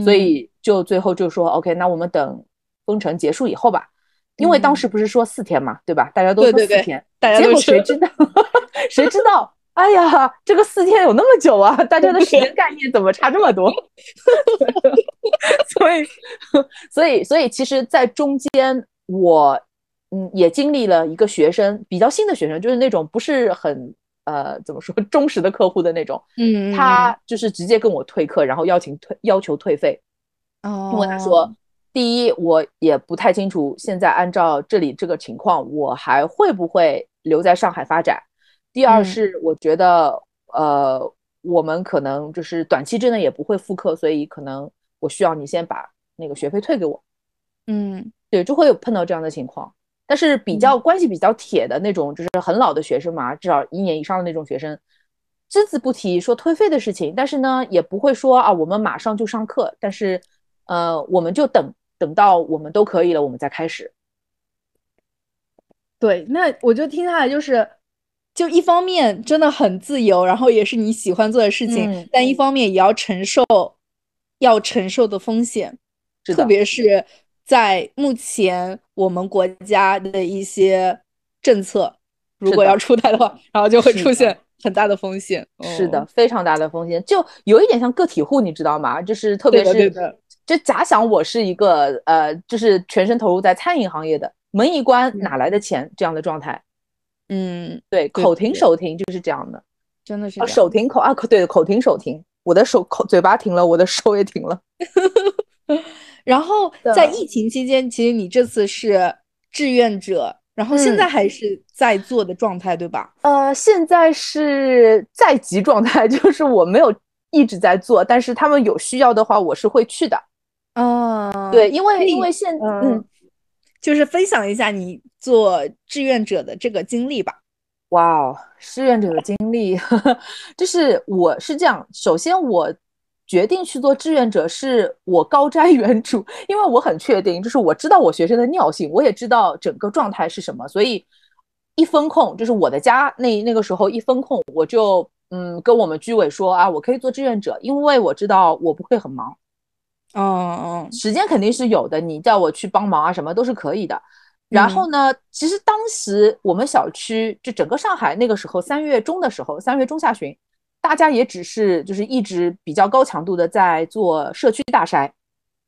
所以就最后就说 OK，那我们等封城结束以后吧，因为当时不是说四天嘛，对吧？大家都说四天，结果谁知道？谁知道？哎呀，这个四天有那么久啊！大家的时间概念怎么差这么多？<laughs> 所以，所以，所以，其实，在中间，我嗯也经历了一个学生比较新的学生，就是那种不是很。呃，怎么说忠实的客户的那种，嗯，他就是直接跟我退课，然后邀请退要求退费，哦，因为他说，第一，我也不太清楚现在按照这里这个情况，我还会不会留在上海发展；第二是我觉得，呃，我们可能就是短期之内也不会复课，所以可能我需要你先把那个学费退给我，嗯，对，就会有碰到这样的情况。但是比较关系比较铁的那种，就是很老的学生嘛，至少一年以上的那种学生，只字不提说退费的事情。但是呢，也不会说啊，我们马上就上课，但是，呃，我们就等等到我们都可以了，我们再开始。对，那我就听下来就是，就一方面真的很自由，然后也是你喜欢做的事情，但一方面也要承受要承受的风险，特别是。在目前我们国家的一些政策，如果要出台的话，然后就会出现很大的风险。是的，非常大的风险，就有一点像个体户，你知道吗？就是特别是，就假想我是一个呃，就是全身投入在餐饮行业的，门一关哪来的钱？这样的状态。嗯，对，口停手停就是这样的，真的是手停口啊，口对，口停手停，我的手口嘴巴停了，我的手也停了。<laughs> 然后在疫情期间，其实你这次是志愿者，然后现在还是在做的状态，对吧？呃，现在是在籍状态，<laughs> 就是我没有一直在做，但是他们有需要的话，我是会去的。嗯，对，因为因为现嗯，就是分享一下你做志愿者的这个经历吧。哇哦，志愿者的经历，<laughs> 就是我是这样，首先我。决定去做志愿者是我高瞻远瞩，因为我很确定，就是我知道我学生的尿性，我也知道整个状态是什么，所以一分空，就是我的家那那个时候一分空，我就嗯跟我们居委说啊，我可以做志愿者，因为我知道我不会很忙，嗯嗯，时间肯定是有的，你叫我去帮忙啊什么都是可以的。然后呢，其实当时我们小区就整个上海那个时候三月中的时候，三月中下旬。大家也只是就是一直比较高强度的在做社区大筛，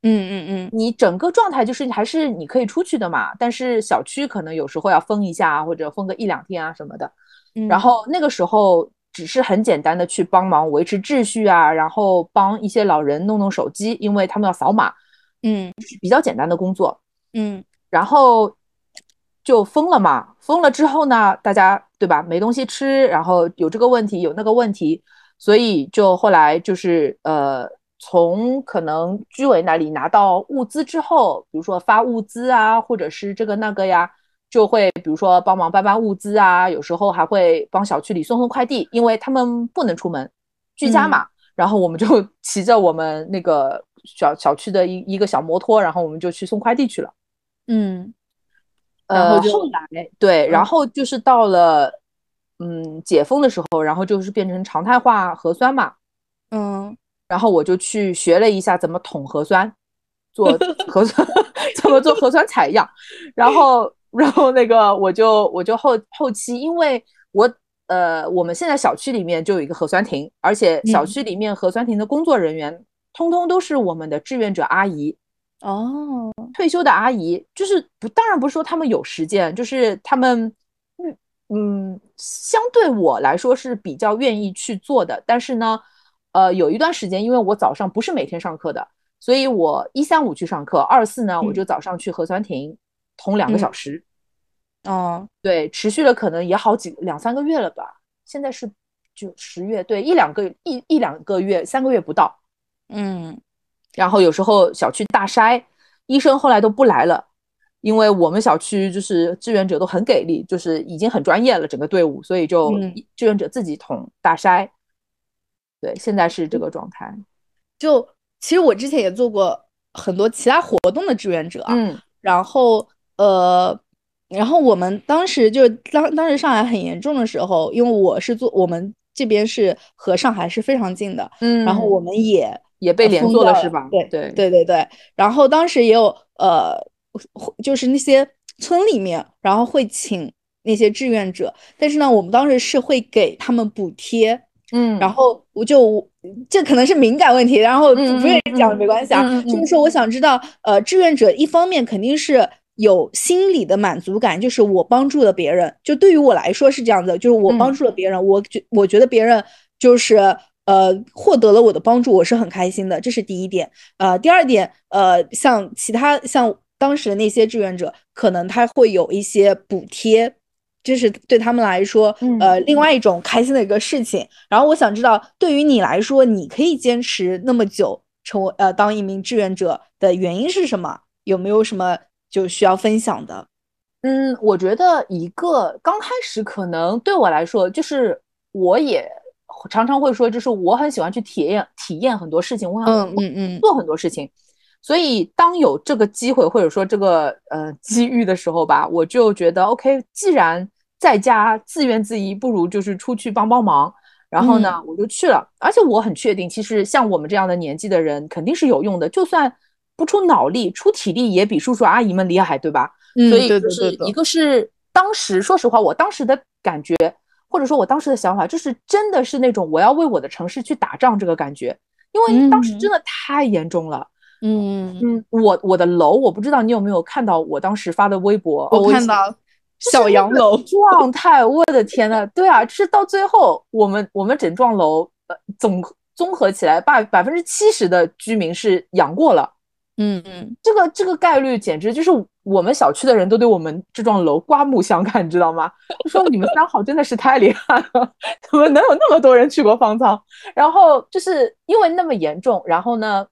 嗯嗯嗯，你整个状态就是还是你可以出去的嘛，但是小区可能有时候要封一下或者封个一两天啊什么的，然后那个时候只是很简单的去帮忙维持秩序啊，然后帮一些老人弄弄手机，因为他们要扫码，嗯，比较简单的工作，嗯，然后。就封了嘛，封了之后呢，大家对吧？没东西吃，然后有这个问题，有那个问题，所以就后来就是呃，从可能居委那里拿到物资之后，比如说发物资啊，或者是这个那个呀，就会比如说帮忙搬搬物资啊，有时候还会帮小区里送送快递，因为他们不能出门，居家嘛，<laughs> 然后我们就 <laughs> 骑着我们那个小小区的一一个小摩托，然后我们就去送快递去了。嗯，呃，后后来对，然嗯。后就是到了嗯解封的时候，然后就是变成常态化核酸嘛，嗯。然后我就去学了一下怎么捅核酸，做 <laughs> 核酸怎么做核酸采样，然后然后那个我就我就后后期，因为我呃我们现在小区里面就有一个核酸亭，而且小嗯。区里面核酸亭的工作人员通通都是我们的志愿者阿姨，哦，退休的阿姨，就是不，当然不是说他们有时间，就是他们，嗯嗯，相对我来说是比较愿意去做的。但是呢，呃，有一段时间，因为我早上不是每天上课的，所以我一三五去上课，二四呢，我就早上去核酸亭捅两个小时，哦，对，持续了可能也好几两三个月了吧。现在是就十月，对，一两个一一两个月，三个月不到。嗯然后有时候小区大筛，医生后来都不来了，因为我们小区就是志愿者都很给力，就是已经很专业了整个队伍，所以就嗯志愿者自己捅大筛。对，现在是这个状态。就其实我之前也做过很多其他活动的志愿者啊，嗯然后呃，然后我们当时就当当时上海很严重的时候，因为我是做我们这边是和上海是非常近的，嗯，然后我们也也被连坐了是吧？对对对对对，然后当时也有呃，就是那些村里面，然后会请那些志愿者，但是呢，我们当时是会给他们补贴，嗯，然后我就这可能是敏感问题，然后不愿意讲嗯没关系啊，嗯嗯嗯就是说我。想知道，呃，志愿者一方面肯定是有心理的满足感，就是我帮助了别人，就对于我来说是这样子，就是我帮嗯助了别人，我觉我觉得别人就是呃获得了我的帮助，我是很开心的，这是第一点。呃，第二点，呃，像其他像当时的那些志愿者，可能他会有一些补贴。这是对他们来说，呃，另外一种开心的一个事情。然后我想知道，对于你来说，你可以坚持那么久，成为呃当一名志愿者的原因是什么？有没有什么就需要分享的？嗯，我觉得一个刚开始可能对我来说，就是我也常常会说，就是我很喜欢去体验体验很多事情，我想嗯嗯嗯做很多事情。所以当有这个机会或者说这个呃机遇的时候吧，我就觉得 OK，既然在家自怨自艾，不如就是出去帮帮忙。然后呢，我就去了，而且我很确定，其实像我们这样的年纪的人肯定是有用的，就算不出脑力，出体力也比叔叔阿姨们厉害，对吧？嗯，所以就是一个是当时，说实话，我当时的感觉，或者说我当时的想法，就是真的是那种我要为我的城市去打仗这个感觉，因为当时真的太严重了。嗯，嗯，我我的楼，我不知道你有没有看到我当时发的微博，哦我看到小洋楼，状态，我的天呐，对啊，就是到最后，我们我们整幢楼呃总综合起来，百百分之七十的居民是阳过了。嗯嗯，这个这个概率简直就是我们小区的人都对我们这幢楼刮目相看，你知道吗？<laughs> 就说你们三好真的是太厉害了，<laughs> 怎么能有那么多人去过方舱？然后就是因为那么严重，然后呢，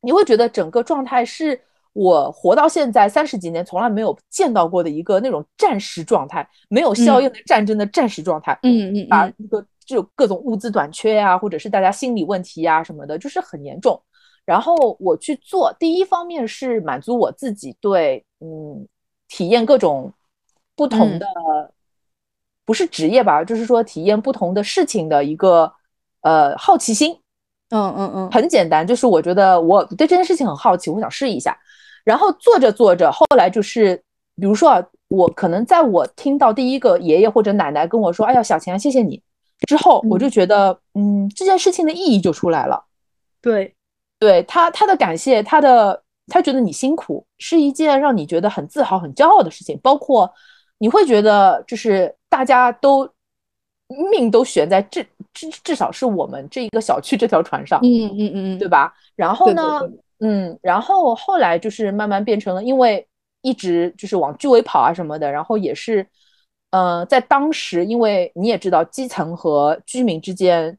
你会觉得整个状态是我活到现在三十几年从来没有见到过的一个那种战时状态，没有硝烟的战争的战时状态。嗯嗯嗯，把这个就各种物资短缺呀、或者是大家心理问题呀、什么的，就是很严重。然后我去做，第一方面是满足我自己对嗯体验各种不同的，不是职业吧，就是说体验不同的事情的一个呃好奇心。嗯嗯嗯，很简单，就是我觉得我对这件事情很好奇，我想试一下。然后做着做着，后来就是比如说啊，我可能在我听到第一个爷爷或者奶奶跟我说：“哎呀，小钱，谢谢你。”之后，我就觉得，嗯，这件事情的意义就出来了。对，对他，他的感谢，他的他觉得你辛苦，是一件让你觉得很自豪、很骄傲的事情。包括你会觉得，就是大家都命都悬在这至至少是我们这一个小区这条船上，嗯嗯嗯，对吧？然后呢对，嗯，然后后来就是慢慢变成了，因为一直就是往居委跑啊什么的，然后也是，呃，在当时，因为你也知道，基层和居民之间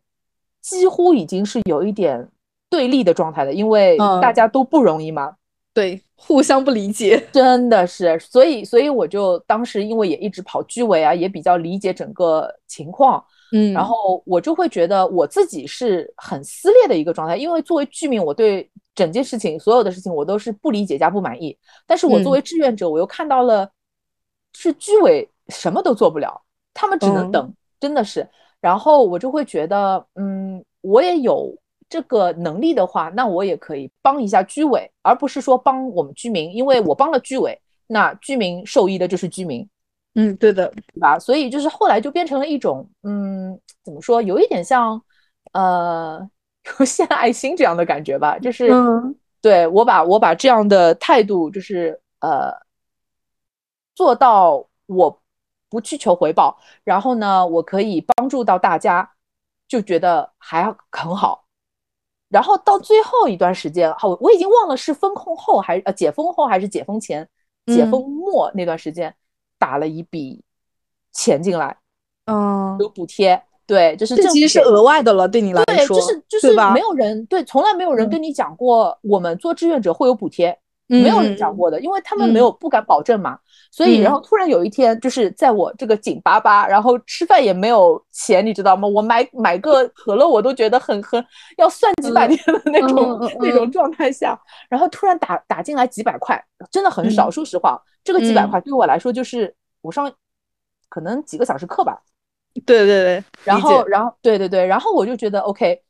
几乎已经是有一点对立的状态的，因为嗯。大家都不容易嘛，对，互相不理解，<laughs> 真的是，所以，所以我就当时因为也一直跑居委啊，也比较理解整个情况，嗯，然后我就会觉得我自己是很撕裂的一个状态，因为作为居民，我对整件事情所有的事情我都是不理解加不满意。但是我作为志愿者，我又看到了是居委什么都做不了，他们只能等，真的是。然后我就会觉得，嗯，我也有这个能力的话，那我也可以帮一下居委，而不是说帮我们居民，因为我帮了居委，那居民受益的就是居民。嗯，对的，对吧？所以就是后来就变成了一种，嗯，怎么说，有一点像，呃，<laughs> 献爱心这样的感觉吧。就是，对我把我把这样的态度，就是呃，做到我不去求回报，然后呢，我可以帮助到大家，就觉得还很好。然后到最后一段时间，好，我已经忘了是封控后还是呃解封后还是解封前，解封末那段时间。打了一笔钱进来，嗯，有补贴，对，就是这其实是额外的了，对你来说，对，就是就是没有人对，从来没有人跟你讲过，我们做志愿者会有补贴，没有人讲过的，因为他们没有不敢保证嘛，所以然后突然有一天，就是在我这个紧巴巴，然后吃饭也没有钱，你知道吗？我买买个可乐我都觉得很很要算几百天的那种那种状态下，然后突然打打进来几百块，真的很少，说实话。这个几百块对我来说就是我上可能几个小时课吧，对对对，然后然后对对对，然后我就觉得 OK，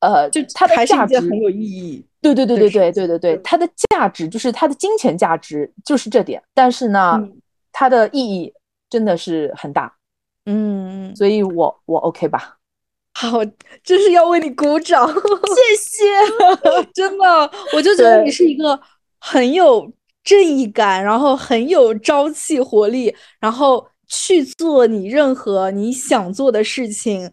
呃，就它的价值很有意义，对对对对对对对对，它的价值就是它的金钱价值就是这点，但是呢，它的意义真的是很大，嗯，所以我我 OK 吧，<laughs> 好，真是要为你鼓掌，谢谢，<laughs> 真的，我就觉得你是一个很有。正义感，然后很有朝气活力，然后去做你任何你想做的事情，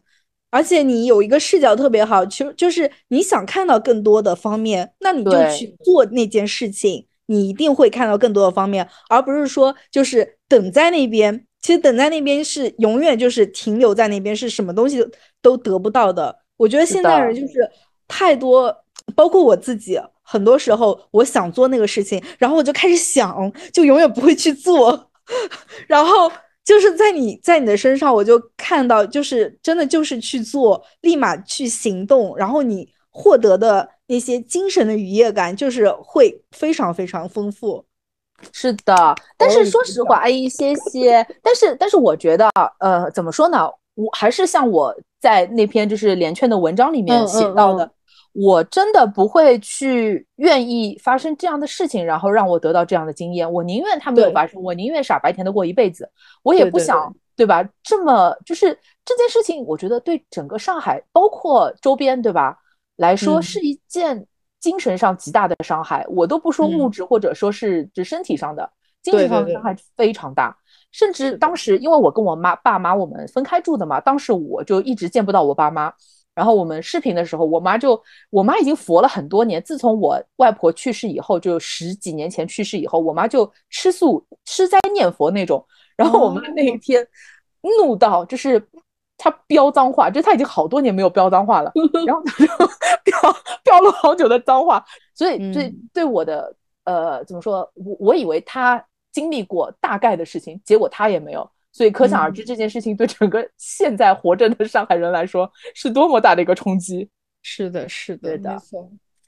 而且你有一个视角特别好，其实就是你想看到更多的方面，那你就去做那件事情，你一定会看到更多的方面，而不是说就是等在那边。其实等在那边是永远就是停留在那边，是什么东西都得不到的。我觉得现在人就是太多，包括我自己。很多时候，我想做那个事情，然后我就开始想，就永远不会去做。<laughs> 然后就是在你在你的身上，我就看到，就是真的就是去做，立马去行动，然后你获得的那些精神的愉悦感，就是会非常非常丰富。是的，但是说实话，哎，谢谢。但是但是，我觉得，呃，怎么说呢？我还是像我在那篇就是连圈的文章里面写到的。我真的不会去愿意发生这样的事情，然后让我得到这样的经验。我宁愿它没有发生，我宁愿傻白甜的过一辈子，我也不想，对吧？这么就是这件事情，我觉得对整个上海，包括周边，对吧？来说是一件精神上极大的伤害。我都不说物质或者说是指身体上的，精神上的伤害非常大。甚至当时，因为我跟我妈爸妈我们分开住的嘛，当时我就一直见不到我爸妈。然后我们视频的时候，我妈就，我妈已经佛了很多年。自从我外婆去世以后，就十几年前去世以后，我妈就吃素吃斋念佛那种。然后我妈那一天怒到，就是她飙脏话，就她已经好多年没有飙脏话了，<laughs> 然后她就 <laughs> 飙飙了好久的脏话。所以对对我的呃怎么说，我我以为她经历过大概的事情，结果她也没有。所以可想而知，这件事情对整个现在活着的上海人来说是多么大的一个冲击。是的，是的，对的，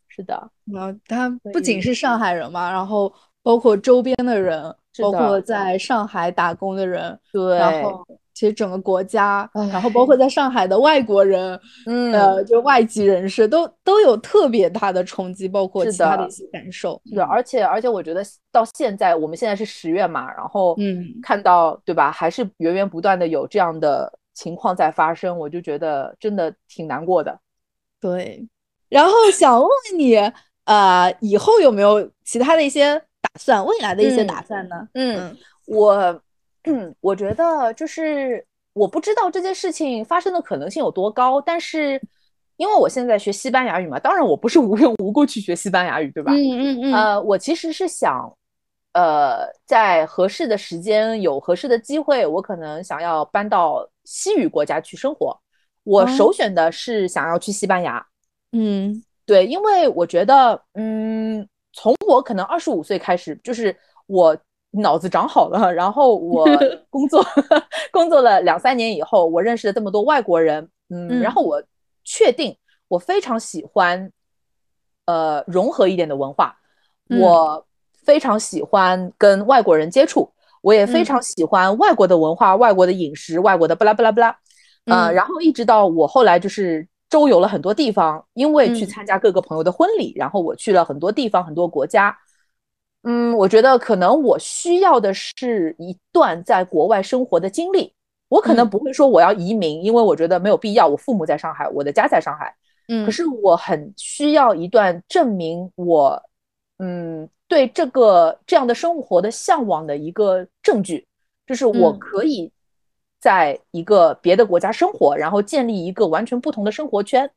是的。然后他不仅是上海人嘛，然后包括周边的人，包括在上海打工的人，对，然后。其实整个国家，然后包括在上海的外国人，嗯，呃，就外籍人士都都有特别大的冲击，包括其他的一些感受。是的，而且而且我觉得到现在，我们现在是十月嘛，然后嗯，看到对吧，还是源源不断的有这样的情况在发生，我就觉得真的挺难过的。对，然后想问问你，呃，以后有没有其他的一些打算，未来的一些打算呢？嗯，嗯，我觉得就是我不知道这件事情发生的可能性有多高，但是因为我现在学西班牙语嘛，当然我不是无缘无故去学西班牙语，对吧？嗯嗯嗯。呃，我其实是想，呃，在合适的时间有合适的机会，我可能想要搬到西语国家去生活。我首选的是想要去西班牙。嗯，对，因为我觉得，嗯，从我可能二十五岁开始，就是我。脑子长好了，然后我 <laughs> 工作 <laughs> 工作了两三年以后，我认识了这么多外国人，嗯，然后我确定我非常喜欢呃融合一点的文化。嗯我非常喜欢跟外国人接触，我也非嗯常喜欢外国的文化、外国的饮食、外国的巴拉巴拉巴拉。呃，嗯然后一直到我后来就是周游了很多地方，因为去嗯参加各个朋友的婚礼，然后我去了很多地方、很多国家。嗯，我觉得可能我需要的是一段在国外生活的经历。我可能嗯不会说我要移民，因为我觉得没有必要。我父母在上海，我的家在上海，嗯，可是我很需要一段证明我，嗯，对这个这样的生活的向往的一个证据，就是我嗯可以在一个别的国家生活，然后建立一个完全不同的生活圈，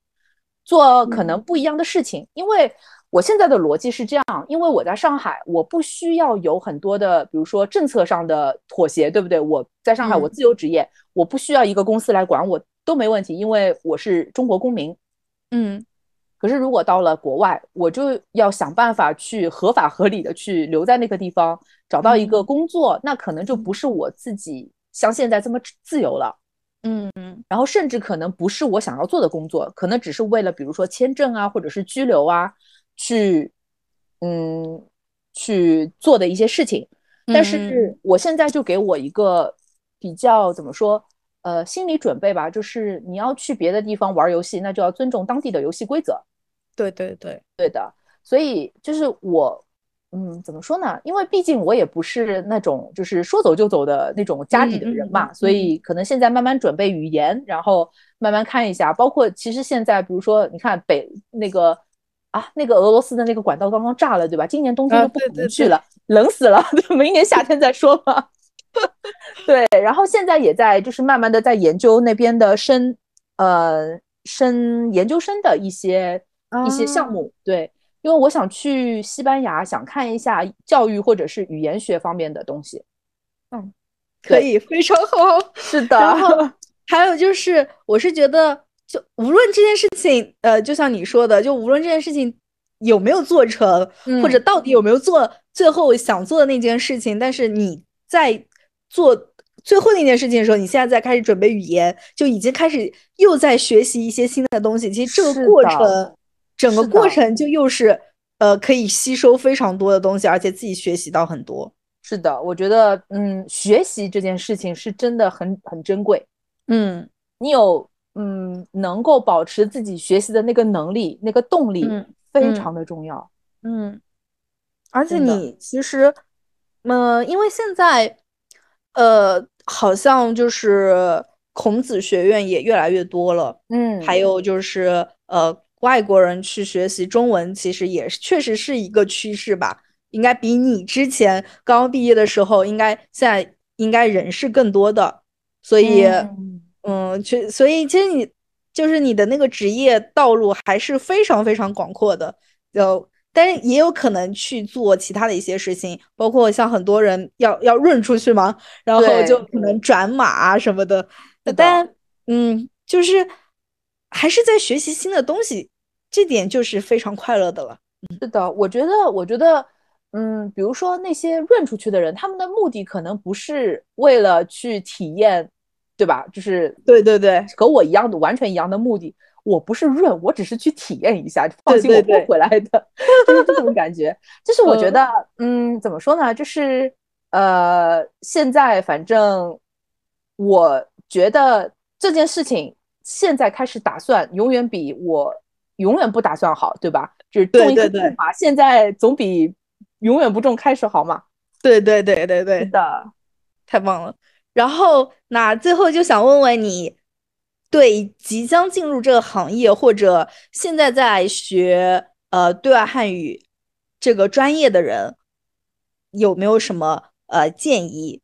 做可能不一样的事情。因为我现在的逻辑是这样，因为我在上海，我不需要有很多的，比如说政策上的妥协，对不对？我在上海，我嗯自由职业，我不需要一个公司来管我都没问题，因为我是中国公民。嗯可是如果到了国外，我就要想办法去合法合理的去留在那个地方，找到一个嗯工作，那可能就不是我自己像现在这么自由了。嗯嗯然后甚至可能不是我想要做的工作，可能只是为了比如说签证啊，或者是居留啊，去嗯去做的一些事情。但嗯是我现在就给我一个比较怎么说，呃，心理准备吧，就是你要去别的地方玩游戏，那就要尊重当地的游戏规则。对对对，对的，所以就是我，嗯，怎么说呢？因为毕竟我也不是那种就是说走就走的那种家底的人嘛，嗯嗯嗯所以可能现在慢慢准备语言，然后慢慢看一下。包括其实现在，比如说你看北那个啊，那个俄罗斯的那个管道刚刚炸了，对吧？今年冬天啊就不对对对可能去了，冷死了，<laughs> 明年夏天再说吧。<laughs> 对，然后现在也在就是慢慢的在研究那边的深呃深研究生的一些一些项啊目，对，因为我想去西班牙，想看一下教育或者是语言学方面的东西。嗯可以非常好。是的，然后 <laughs> 还有就是，我是觉得，就无论这件事情，呃，就像你说的，就无论这件事情有没有做成，或者嗯到底有没有做最后想做的那件事情，但是你在做最后那件事情的时候，你现在在开始准备语言，就已经开始又在学习一些新的东西。其实这个过程，整个过程就又是呃可以吸收非常多的东西，而且自己学习到很多。是的，我觉得，嗯，学习这件事情是真的很很珍贵。嗯你有，嗯，能够保持自己学习的那个能力、那个动力，嗯非嗯常的重要。嗯，而且你其实，呃，因为现在，呃，好像就是孔子学院也越来越多了，嗯，还有就是呃，外国人去学习中文，其实也是确实是一个趋势吧。应该比你之前刚刚毕业的时候，应该现在应该人是更多的，所以。嗯嗯，去，所以其实你就是你的那个职业道路还是非常非常广阔的，就但是也有可能去做其他的一些事情，包括像很多人要要润出去嘛，然后就可能转码啊什么的，但嗯，就是还是在学习新的东西，这点就是非常快乐的了。是的，我觉得，我觉得，嗯，比如说那些润出去的人，他们的目的可能不是为了去体验，对吧？就是对对对，和我一样的，完全一样的目的。我不是润，我只是去体验一下，放心，我不回来的，<laughs> 就是这种感觉。就是我觉嗯得，嗯，怎么说呢？就是呃，现在反正我觉得这件事情现在开始打算，永远比我永远不打算好，对吧？就是对种一棵对对树嘛，现在总比永远不种开始好嘛。对对对对对是，的，太棒了。然后，那最后就想问问你，对即将进入这个行业，或者现在在学呃对外汉语这个专业的人，有没有什么呃建议？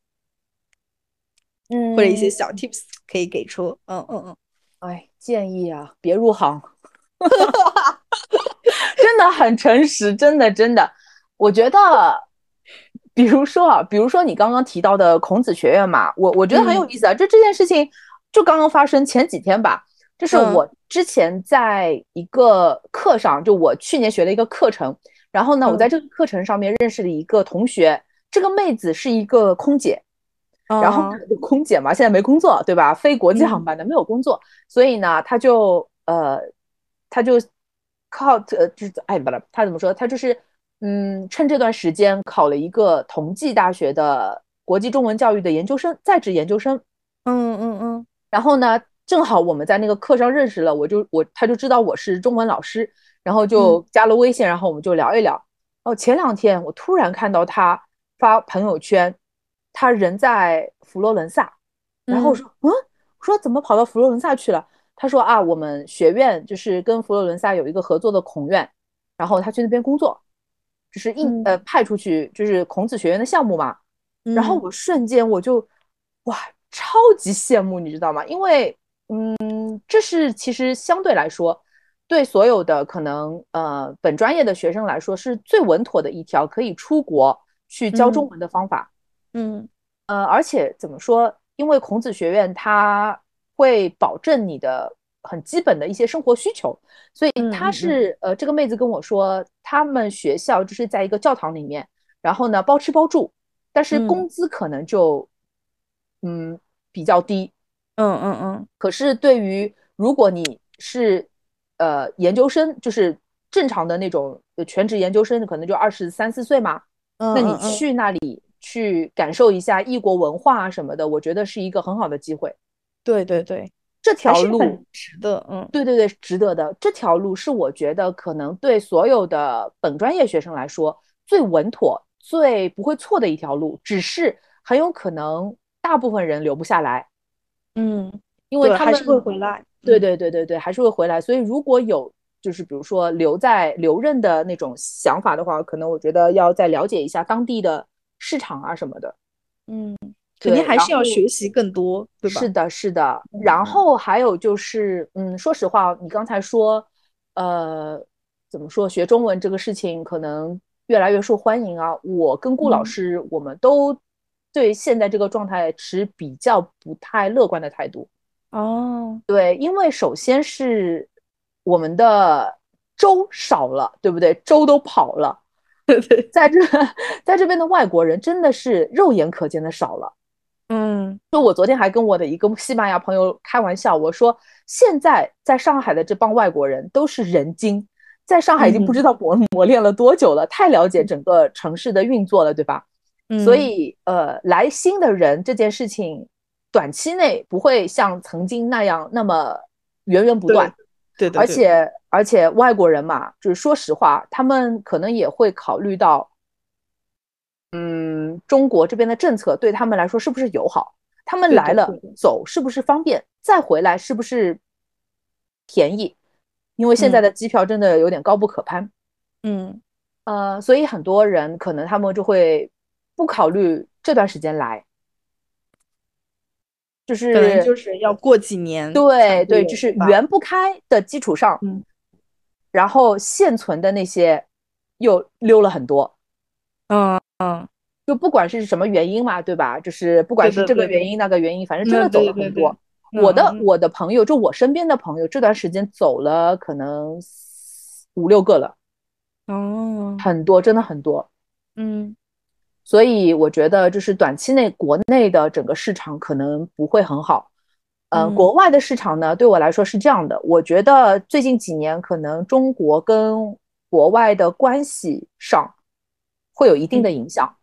嗯或者一些小。tips 可以给出？嗯嗯嗯，哎，建议啊，别入行，<laughs> 真的很诚实，真的真的，我觉得，比如说啊，比如说你刚刚提到的孔子学院嘛，我我觉得很有嗯意思啊，就这件事情就刚刚发生前几天吧，就是嗯我之前在一个课上，就我去年学了一个课程，然后呢，我在嗯这个课程上面认识了一个同学，这个妹子是一个空姐。然后空姐嘛，现在没工作，对吧？飞国际嗯航班的没有工作，所以呢，她就呃，她就靠呃，就是哎不了，她怎么说？她就是嗯，趁这段时间考了一个同济大学的国际中文教育的研究生，在职研究生。嗯嗯嗯。然后呢，正好我们在那个课上认识了，我就我他就知道我是中文老师，然后就加了微信，然后我们就聊一聊。哦，前两天我突然看到他发朋友圈，他人在佛罗伦萨，然后我说嗯，我说怎么跑到佛罗伦萨去了？他说啊，我们学院就是跟佛罗伦萨有一个合作的孔院，然后他去那边工作，就是应呃派出去就是孔子学院的项目嘛。然后我瞬间我就哇，超级羡慕，你知道吗？因为嗯，这是其实相对来说，对所有的可能呃本专业的学生来说是最稳妥的一条可以出国去教中文的方法。嗯呃，而且怎么说？因为孔子学院它。会保证你的很基本的一些生活需求，所以他是呃，这个妹子跟我说，他们学校就是在一个教堂里面，然后呢包吃包住，但是工资可能就嗯比较低，嗯嗯嗯。可是对于如果你是呃研究生，就是正常的那种全职研究生，可能就二十三四岁嘛，那你去那里去感受一下异国文化啊什么的，我觉得是一个很好的机会。对对对，这条路值得，嗯，对对对，值得的。这条路是我觉得可能对所有的本专业学生来说最稳妥、最不会错的一条路。只是很有可能大部分人留不下来，嗯，因为他们还是会回来。对对对对对，还是会回来。所以如果有就是比如说留在留任的那种想法的话，可能我觉得要再了解一下当地的市场啊什么的，嗯。肯定还是要学习更多，对吧？是的，是的。然后还有就是，嗯，说实话，你刚才说，呃，怎么说学中文这个事情可能越来越受欢迎啊？我跟顾老师，我们都对现在这个状态持比较不太乐观的态度。哦，对，因为首先是我们的州少了，对不对？州都跑了，对对，在这 <laughs> 在这边的外国人真的是肉眼可见的少了。嗯，就我昨天还跟我的一个西班牙朋友开玩笑，我说现在在上海的这帮外国人都是人精，在上海已经不知道磨磨练了多久了，太了解整个城市的运作了，对吧？所以呃，来新的人这件事情，短期内不会像曾经那样那么源源不断，对的。而且而且外国人嘛，就是说实话，他们可能也会考虑到。嗯，中国这边的政策对他们来说是不是友好？他们来了走是不是方便？再回来是不是便宜？因为现在的机票真的有点高不可攀。嗯，呃，所以很多人可能他们就会不考虑这段时间来，就是就是要过几年。对对，就是圆不开的基础上，嗯，然后现存的那些又溜了很多。嗯。嗯，就不管是什么原因嘛，对吧？就是不管是这个原因那个原因，反正真的走了很多。我的我的朋友，就我身边的朋友，这段时间走了可能五六个了。哦，很多，真的很多。嗯，所以我觉得，就是短期内国内的整个市场可能不会很好。呃，国外的市场呢，对我来说是这样的。我觉得最近几年，可能中国跟国外的关系上。会有一定的影响，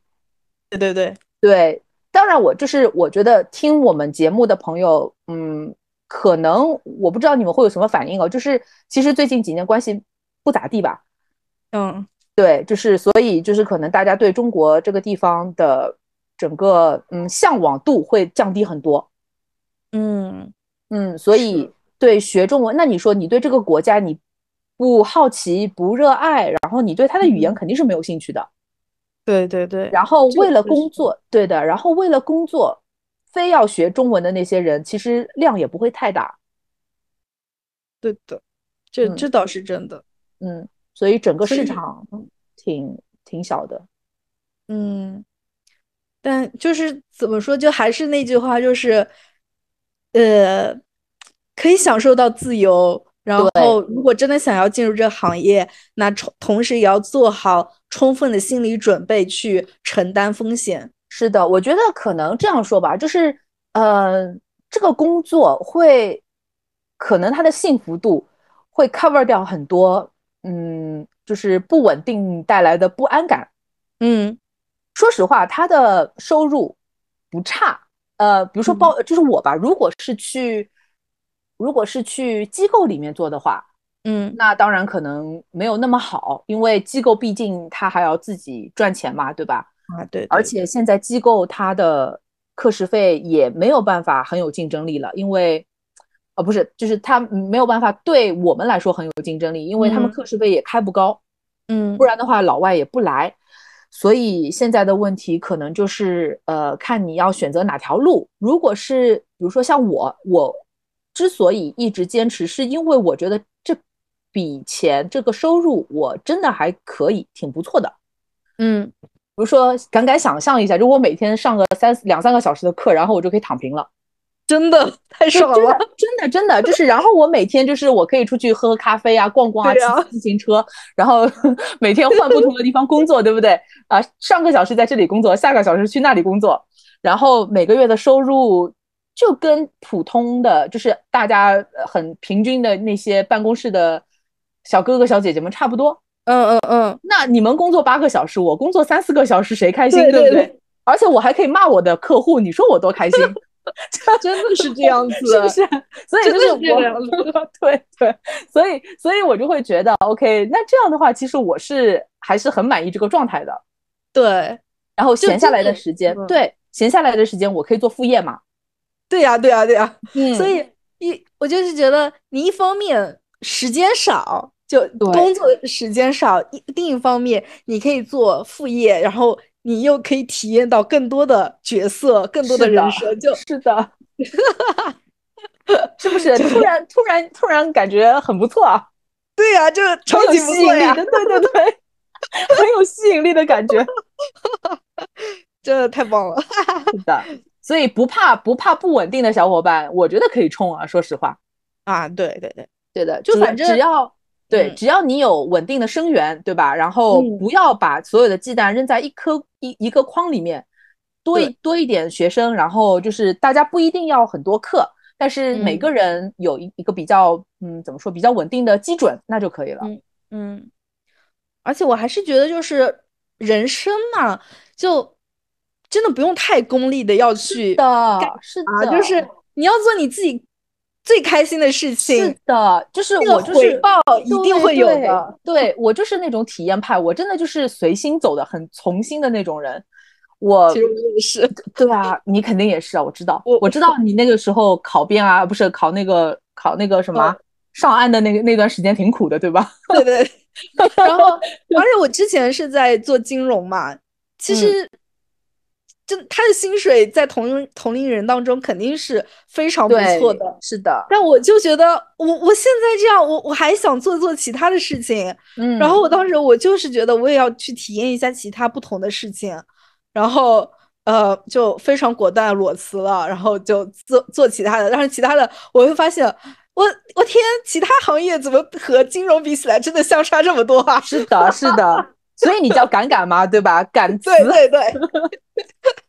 对对对对。当然，我就是我觉得听我们节目的朋友，嗯，可能我不知道你们会有什么反应哦。就是其实最近几年关系不咋地吧，嗯，对，就是所以就是可能大家对中国这个地方的整个嗯向往度会降低很多，嗯嗯，所以对学中文，那你说你对这个国家你不好奇不热爱，然后你对他的语言肯定是没有兴趣的。对对对，然后为了工作，对的，然后为了工作，非要学中文的那些人，其实量也不会太大。对的，这这倒是真的。嗯，所以整个市场挺挺小的。嗯，但就是怎么说，就还是那句话，就是，呃，可以享受到自由。然后，如果真的想要进入这个行业，那同同时也要做好充分的心理准备去承担风险。是的，我觉得可能这样说吧，就是，呃，这个工作会，可能他的幸福度会 cover 掉很多嗯，就是不稳定带来的不安感。嗯，说实话，他的收入不差。呃，比如说包，就是我吧，如果是去，如果是去机构里面做的话，嗯，那当然可能没有那么好，因为机构毕竟他还要自己赚钱嘛，对吧？啊，对。而且现在机构它的课时费也没有办法很有竞争力了，因为，呃，不是，就是他没有办法对我们来说很有竞争力，因为他们课时费也开不高，嗯，不然的话老外也不来。所以现在的问题可能就是，呃，看你要选择哪条路。如果是比如说像我，我之所以一直坚持，是因为我觉得这笔钱这个收入我真的还可以，挺不错的。嗯，比如说，敢敢想象一下，如果每天上个三两三个小时的课，然后我就可以躺平了。真的 <laughs> 太爽了，真的真的就是，然后我每天就是我可以出去喝喝咖啡啊，逛逛啊，骑自行车，然后 <laughs> 每天换不同的地方工作，对不对啊？上个小时在这里工作，下个小时去那里工作，然后每个月的收入就跟普通的就是大家很平均的那些办公室的小哥哥小姐姐们差不多。嗯嗯嗯，那你们工作八个小时，我工作三四个小时，谁开心？对不对？而且我还可以骂我的客户，你说我多开心？<laughs> <laughs> 真的是这样子，是不是？所以就是这样子，<laughs> 对对，所以所以我就会觉得，OK，那这样的话，其实我是还是很满意这个状态的。对，然后闲下来的时间，对，闲下来的时间我可以做副业嘛？对呀，对呀，对呀。嗯，所以一我就是觉得，你一方面时间少，就工作时间少；另一方面，你可以做副业，然后。你又可以体验到更多的角色，更多的人生，就是的，<laughs> 是不是？突然突然突然感觉很不错啊！对呀，就是超级吸引力的，对对对，很有吸引力的感觉，<laughs> 真的太棒了！是的，所以不怕不怕不稳定的小伙伴，我觉得可以冲啊！说实话啊，对对对对的，就反正只要。对，只要你有稳定的生源，对吧？然后不要把所有的鸡蛋扔在一颗一一个筐里面，多一多一点学生，然后就是大家不一定要很多课，但是每个人有一一个比较，嗯，怎么说，比较稳定的基准，那就可以了。嗯，而且我还是觉得，就是人生嘛，就真的不用太功利的要去的，是的，就是你要做你自己。最开心的事情是的，就是我就是回报一定会有的。对我就是那种体验派，我真的就是随心走的，很从心的那种人。我其实我也是，对啊，你肯定也是啊，我知道，我我知道你那个时候考编啊，不是考那个考那个什么上岸的那个那段时间挺苦的，对吧？对对。<laughs> 然后，<laughs> 而且我之前是在做金融嘛，其实。就他的薪水在同同龄人当中肯定是非常不错的，是的。但我就觉得，我我现在这样，我我还想做做其他的事情。嗯，然后我当时我就是觉得我也要去体验一下其他不同的事情，然后呃，就非常果断裸辞了，然后就做做其他的。但是其他的我会发现，我我天，其他行业怎么和金融比起来真的相差这么多啊？是的，是的。<laughs> 所以你叫敢敢吗？对吧？敢对对对，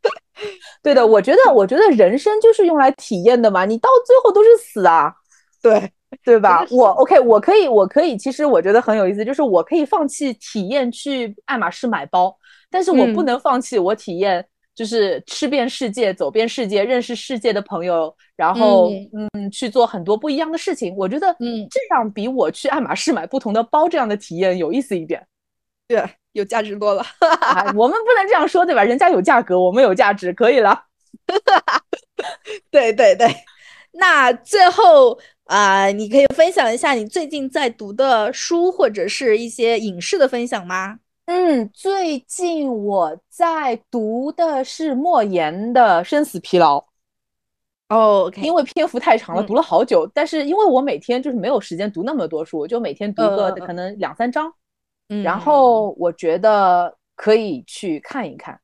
<laughs> 对的。我觉得，我觉得人生就是用来体验的嘛。你到最后都是死啊，对对吧？我 OK，我可以，我可以。其实我觉得很有意思，就是我可以放弃体验去爱马仕买包，但是我不能放弃我体验，就是吃遍世界，走遍世界，认识世界的朋友，然后嗯，去做很多不一样的事情。我觉得，嗯，这样比我去爱马仕买不同的包这样的体验有意思一点。对，有价值多了。<laughs> 我们不能这样说，对吧？人家有价格，我们有价值，可以了。<laughs> 对对对。那最后啊，你可以分享一下你最近在读的书，或者是一些影视的分享吗？嗯，最近我在读的是莫言的《生死疲劳》。哦，因为篇幅太长了，读了好久。但是因为我每天就是没有时间读那么多书，就每天读个可能两三章。然后我觉得可以去看一看，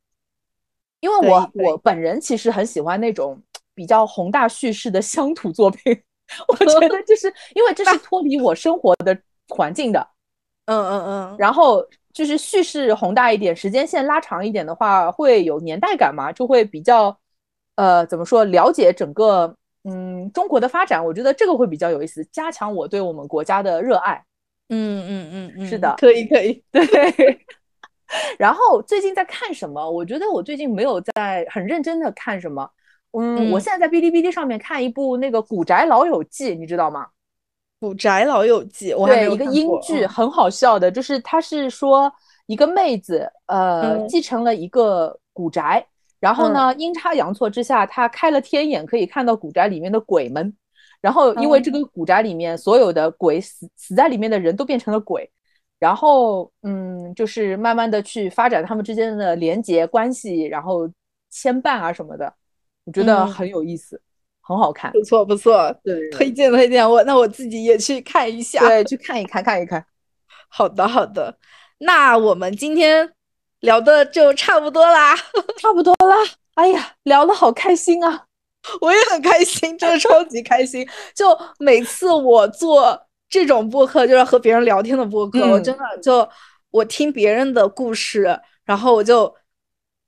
因为我我本人其实很喜欢那种比较宏大叙事的乡土作品，<laughs> 我觉得就是因为这是脱离我生活的环境的，<laughs> 嗯嗯嗯，然后就是叙事宏大一点，时间线拉长一点的话，会有年代感嘛，就会比较呃怎么说了解整个嗯中国的发展，我觉得这个会比较有意思，加强我对我们国家的热爱。嗯嗯嗯嗯，是的，可以可以，<laughs> 对。<laughs> 然后最近在看什么？我觉得我最近没有在很认真的看什么。嗯，我现在在哔哩哔哩上面看一部那个《古宅老友记》，你知道吗？《古宅老友记》我对，一个英剧，很好笑的，就是他是说一个妹子，呃，继承了一个古宅，然后呢，阴差阳错之下，她开了天眼，可以看到古宅里面的鬼们。然后因为这个古宅里面所有的鬼死死在里面的人都变成了鬼。然后，嗯，就是慢慢的去发展他们之间的连结关系，然后牵绊啊什么的，我觉得很有意思，很好看，不错不错，对，推荐推荐我，那我自己也去看一下，对，<laughs> 去看一看看一看。好的好的，那我们今天聊的就差不多啦，<laughs> 差不多啦。哎呀，聊的好开心啊，<laughs> 我也很开心，真的超级开心。就每次我做。这种播客就是和别人聊天的播客，我真的就我听别人的故事，然后我就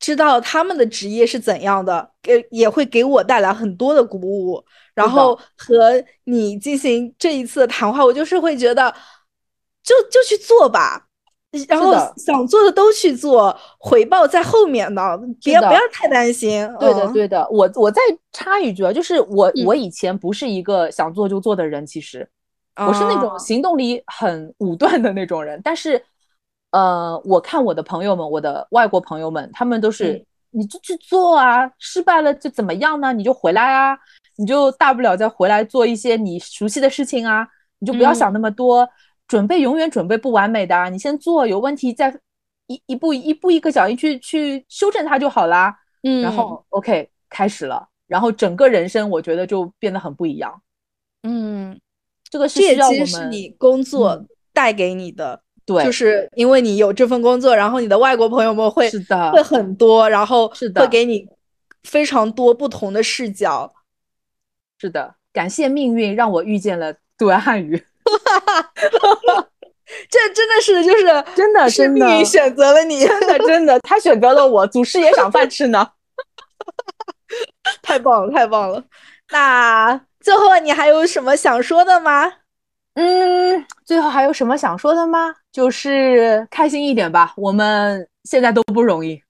知道他们的职业是怎样的，给也会给我带来很多的鼓舞。然后和你进行这一次的谈话，我就是会觉得，就就去做吧，然后想做的都去做，回报在后面呢，别不要太担心。对的，对的。我我再插一句啊，就是我我以前不是一个想做就做的人，其实。我是那种行动力很武断的那种人，但是，呃，我看我的朋友们，我的外国朋友们，他们都是，你就去做啊，失败了就怎么样呢？你就回来啊，你就大不了再回来做一些你熟悉的事情啊，你就不要想那么多，准备永远准备不完美的，你先做，有问题再一一步一步一个脚印去去修正它就好啦。嗯，然后 OK 开始了，然后整个人生我觉得就变得很不一样。嗯。这个是需要我们，是你工作带给你的，对，就是因为你有这份工作，然后你的外国朋友们会是的，会很多，然后是的，会给你非常多不同的视角，是的，感谢命运让我遇见了对岸汉语，<laughs> 这真的是就 <laughs> 是真的是命运选择了你，<laughs> 真的真的，他选择了我，祖师爷赏饭吃呢，太棒了，太棒了，那。最后，你还有什么想说的吗？嗯，最后还有什么想说的吗？就是开心一点吧，我们现在都不容易。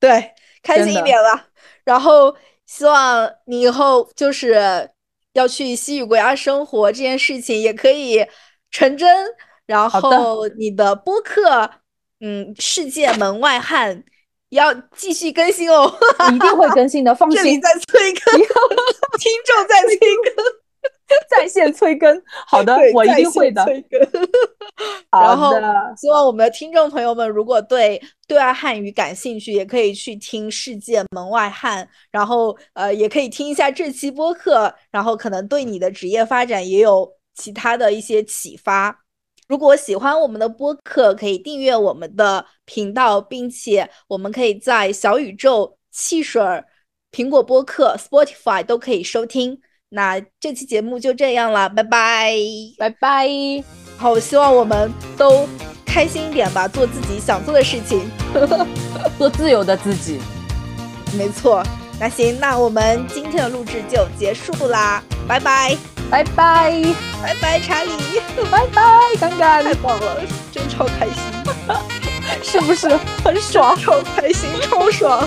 对，开心一点吧。然后希望你以后就是要去西语国家生活这件事情也可以成真。然后你的播客，嗯，世界门外汉。要继续更新哦，一定会更新的，放心。<laughs> 这里在催更，<laughs> 听众在催更，<laughs> 在线催更。好的，我一定会 <laughs> 的。然后，希望我们的听众朋友们，如果对对外汉语感兴趣，也可以去听《世界门外汉》，然后呃，也可以听一下这期播客，然后可能对你的职业发展也有其他的一些启发。如果喜欢我们的播客，可以订阅我们的频道，并且我们可以在小宇宙、汽水、苹果播客、Spotify 都可以收听。那这期节目就这样了，拜拜，拜拜。好，希望我们都开心一点吧，做自己想做的事情，<laughs> 做自由的自己。没错。那行，那我们今天的录制就结束啦，拜拜。拜拜，拜拜，查理，拜拜，刚刚太棒了，真超开心，<laughs> 是不是很爽？超开心，超爽。